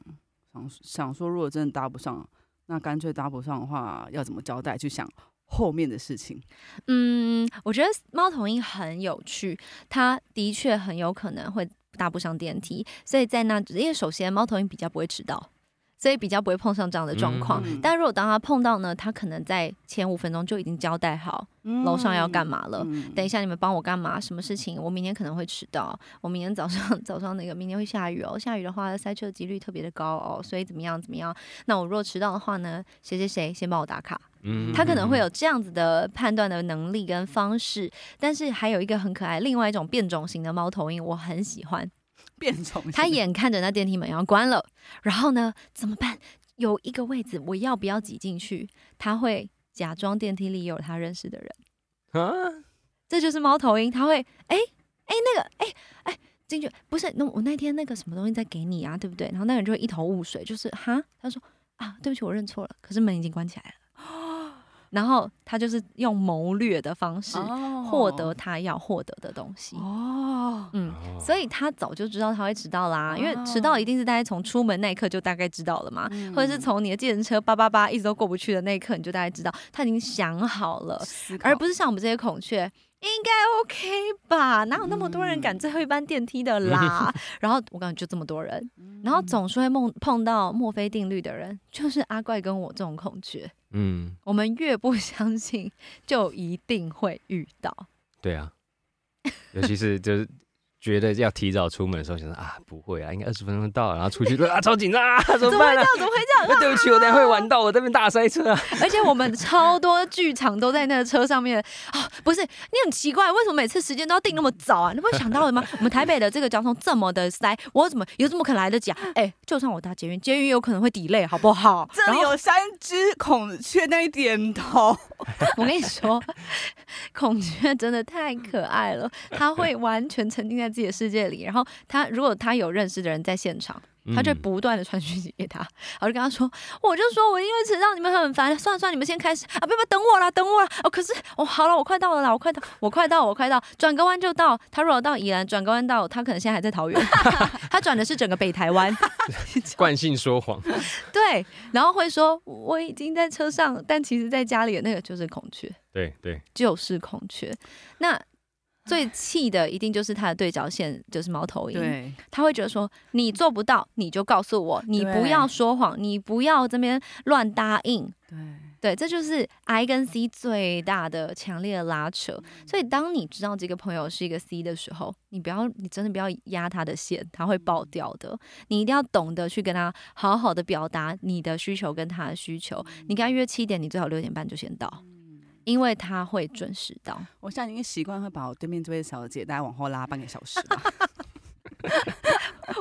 想想说，如果真的搭不上，那干脆搭不上的话，要怎么交代？去想后面的事情。嗯，我觉得猫头鹰很有趣，它的确很有可能会搭不上电梯，所以在那，因为首先猫头鹰比较不会迟到，所以比较不会碰上这样的状况。嗯但如果当他碰到呢，他可能在前五分钟就已经交代好楼上要干嘛了。嗯等一下，你们帮我干嘛？什么事情？我明天可能会迟到。我明天早上早上那个明天会下雨哦，下雨的话塞车的几率特别的高哦，所以怎么样怎么样？那我如果迟到的话呢，谁谁谁先帮我打卡。嗯他可能会有这样子的判断的能力跟方式，但是还有一个很可爱，另外一种变种型的猫头鹰，我很喜欢。变种，他眼看着那电梯门要关了，然后呢怎么办？有一个位置，我要不要挤进去？他会假装电梯里有他认识的人，啊，这就是猫头鹰。他会哎哎那个哎哎进去，不是那我那天那个什么东西在给你啊，对不对？然后那个人就会一头雾水，就是哈，他说啊对不起，我认错了，可是门已经关起来了。然后他就是用谋略的方式获得他要获得的东西。哦，嗯，哦。所以他早就知道他会迟到啦，因为哦迟到一定是大家从出门那一刻就大概知道了嘛，嗯。或者是从你的计程车叭叭叭一直都过不去的那一刻，你就大概知道他已经想好了，而不是像我们这些孔雀。应该 OK 吧？哪有那么多人赶最后一班电梯的啦？然后我感觉就这么多人，然后总是会梦碰到墨菲定律的人，就是阿怪跟我这种恐惧。嗯，我们越不相信，就一定会遇到。对啊，尤其是就是觉得要提早出门的时候，想说啊不会啊，应该二十分钟到，然后出去就 啊超紧张啊，怎么办啊？怎么会这样？对不起，我等下会晚到，我这边大塞车啊。而且我们超多剧场都在那个车上面啊！不是你很奇怪，为什么每次时间都要定那么早啊？你不会想到了吗？我们台北的这个交通这么的塞，我怎么有这么可能来得及啊？哎、就算我搭捷运，捷运有可能会 delay，好不好？这里有三只孔雀在那一点头，我跟你说，孔雀真的太可爱了，它会完全沉浸在自己的世界里。然后他如果他有认识的人在现场，他就嗯不断的传讯息给他，然后就跟他说，我就说我因为迟到，你们很烦，算了算了，你们先开始啊，不要不要等我啦，等我啦。哦，可是哦，好了，我快到了啦，我快到，我快到，我快到，转个弯就到。他如果到宜兰，转个弯到，他可能现在还在桃园，他转的是整个北台湾，惯性说谎，对，然后会说我已经在车上，但其实在家里的那个就是孔雀。对对，就是孔雀。那最气的一定就是他的对角线，就是猫头鹰。对，他会觉得说，你做不到，你就告诉我，你不要说谎，你不要这边乱答应。对，对，这就是 I 跟 C 最大的强烈的拉扯。所以，当你知道这个朋友是一个 C 的时候，你不要，你真的不要压他的线，他会爆掉的。你一定要懂得去跟他好好的表达你的需求跟他的需求。你跟他约七点，你最好六点半就先到。因为他会准时到，我现在已经习惯会把我对面这位小姐大家往后拉半个小时了。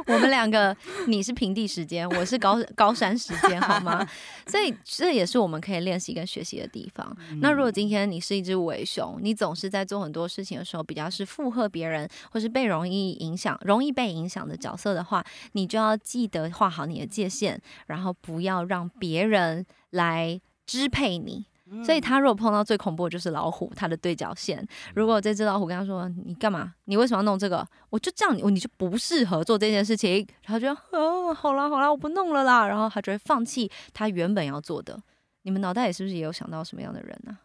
我们两个，你是平地时间，我是高高山时间，好吗？所以这也是我们可以练习跟学习的地方。那如果今天你是一只无尾熊，你总是在做很多事情的时候比较是附和别人，或是被容易影响、容易被影响的角色的话，你就要记得画好你的界限，然后不要让别人来支配你。所以他如果碰到最恐怖的就是老虎，他的对角线。如果这只老虎跟他说：“你干嘛？你为什么要弄这个？我就这样，你你就不适合做这件事情。”然后就哦，好啦好啦，我不弄了啦。然后他就会放弃他原本要做的。你们脑袋里是不是也有想到什么样的人呢？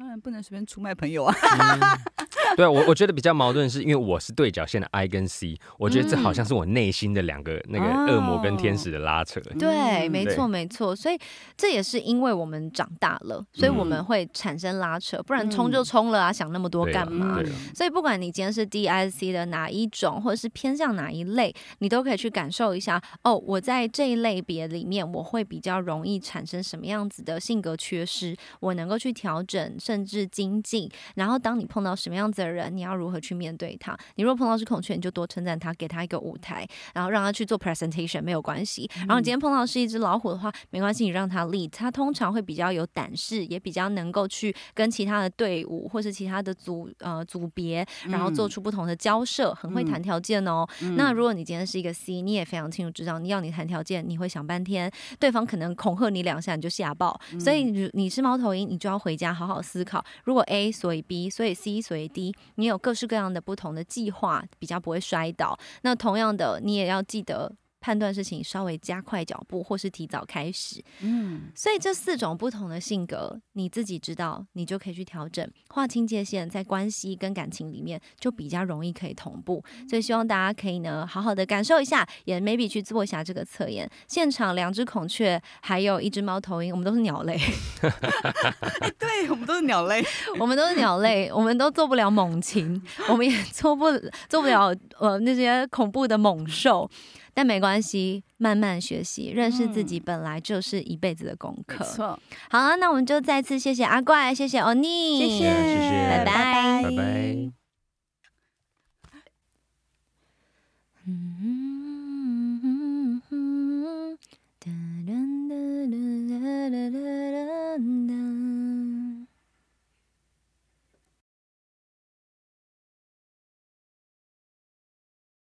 当然不能随便出卖朋友啊。对啊，我我觉得比较矛盾，是因为我是对角线的 I 跟 C，我觉得这好像是我内心的两个那个恶魔跟天使的拉扯。对，没错没错，所以这也是因为我们长大了，所以我们会产生拉扯，不然冲就冲了啊，想那么多干嘛？所以不管你今天是 D I C 的哪一种，或者是偏向哪一类，你都可以去感受一下。哦，我在这一类别里面，我会比较容易产生什么样子的性格缺失，我能够去调整甚至精进。然后当你碰到什么样子。的人，你要如何去面对他？你如果碰到是孔雀，你就多称赞他，给他一个舞台，然后让他去做 presentation，没有关系。然后你今天碰到是一只老虎的话，没关系，你让他 lead，他通常会比较有胆识，也比较能够去跟其他的队伍或是其他的组呃组别，然后做出不同的交涉，很会谈条件哦。那如果你今天是一个 C，你也非常清楚知道，你要你谈条件，你会想半天，对方可能恐吓你两下，你就吓爆。所以你你是猫头鹰，你就要回家好好思思考。如果 A 所以 B，所以 C 所以 D。你有各式各样的不同的计划，比较不会摔倒。那同样的，你也要记得。判断事情稍微加快脚步，或是提早开始。嗯，所以这四种不同的性格，你自己知道，你就可以去调整，划清界限，在关系跟感情里面就比较容易可以同步。所以希望大家可以呢，好好的感受一下，也 maybe 去做一下这个测验。现场两只孔雀，还有一只猫头鹰，我们都是鸟类。对，我们都是鸟类，我们都是鸟类，我们都做不了猛禽，我们也做不做不了呃那些恐怖的猛兽。但没关系，慢慢学习，认识自己本来就是一辈子的功课。没错，好，那我们就再次谢谢阿怪，谢谢欧尼，谢谢，谢谢，拜拜，拜拜。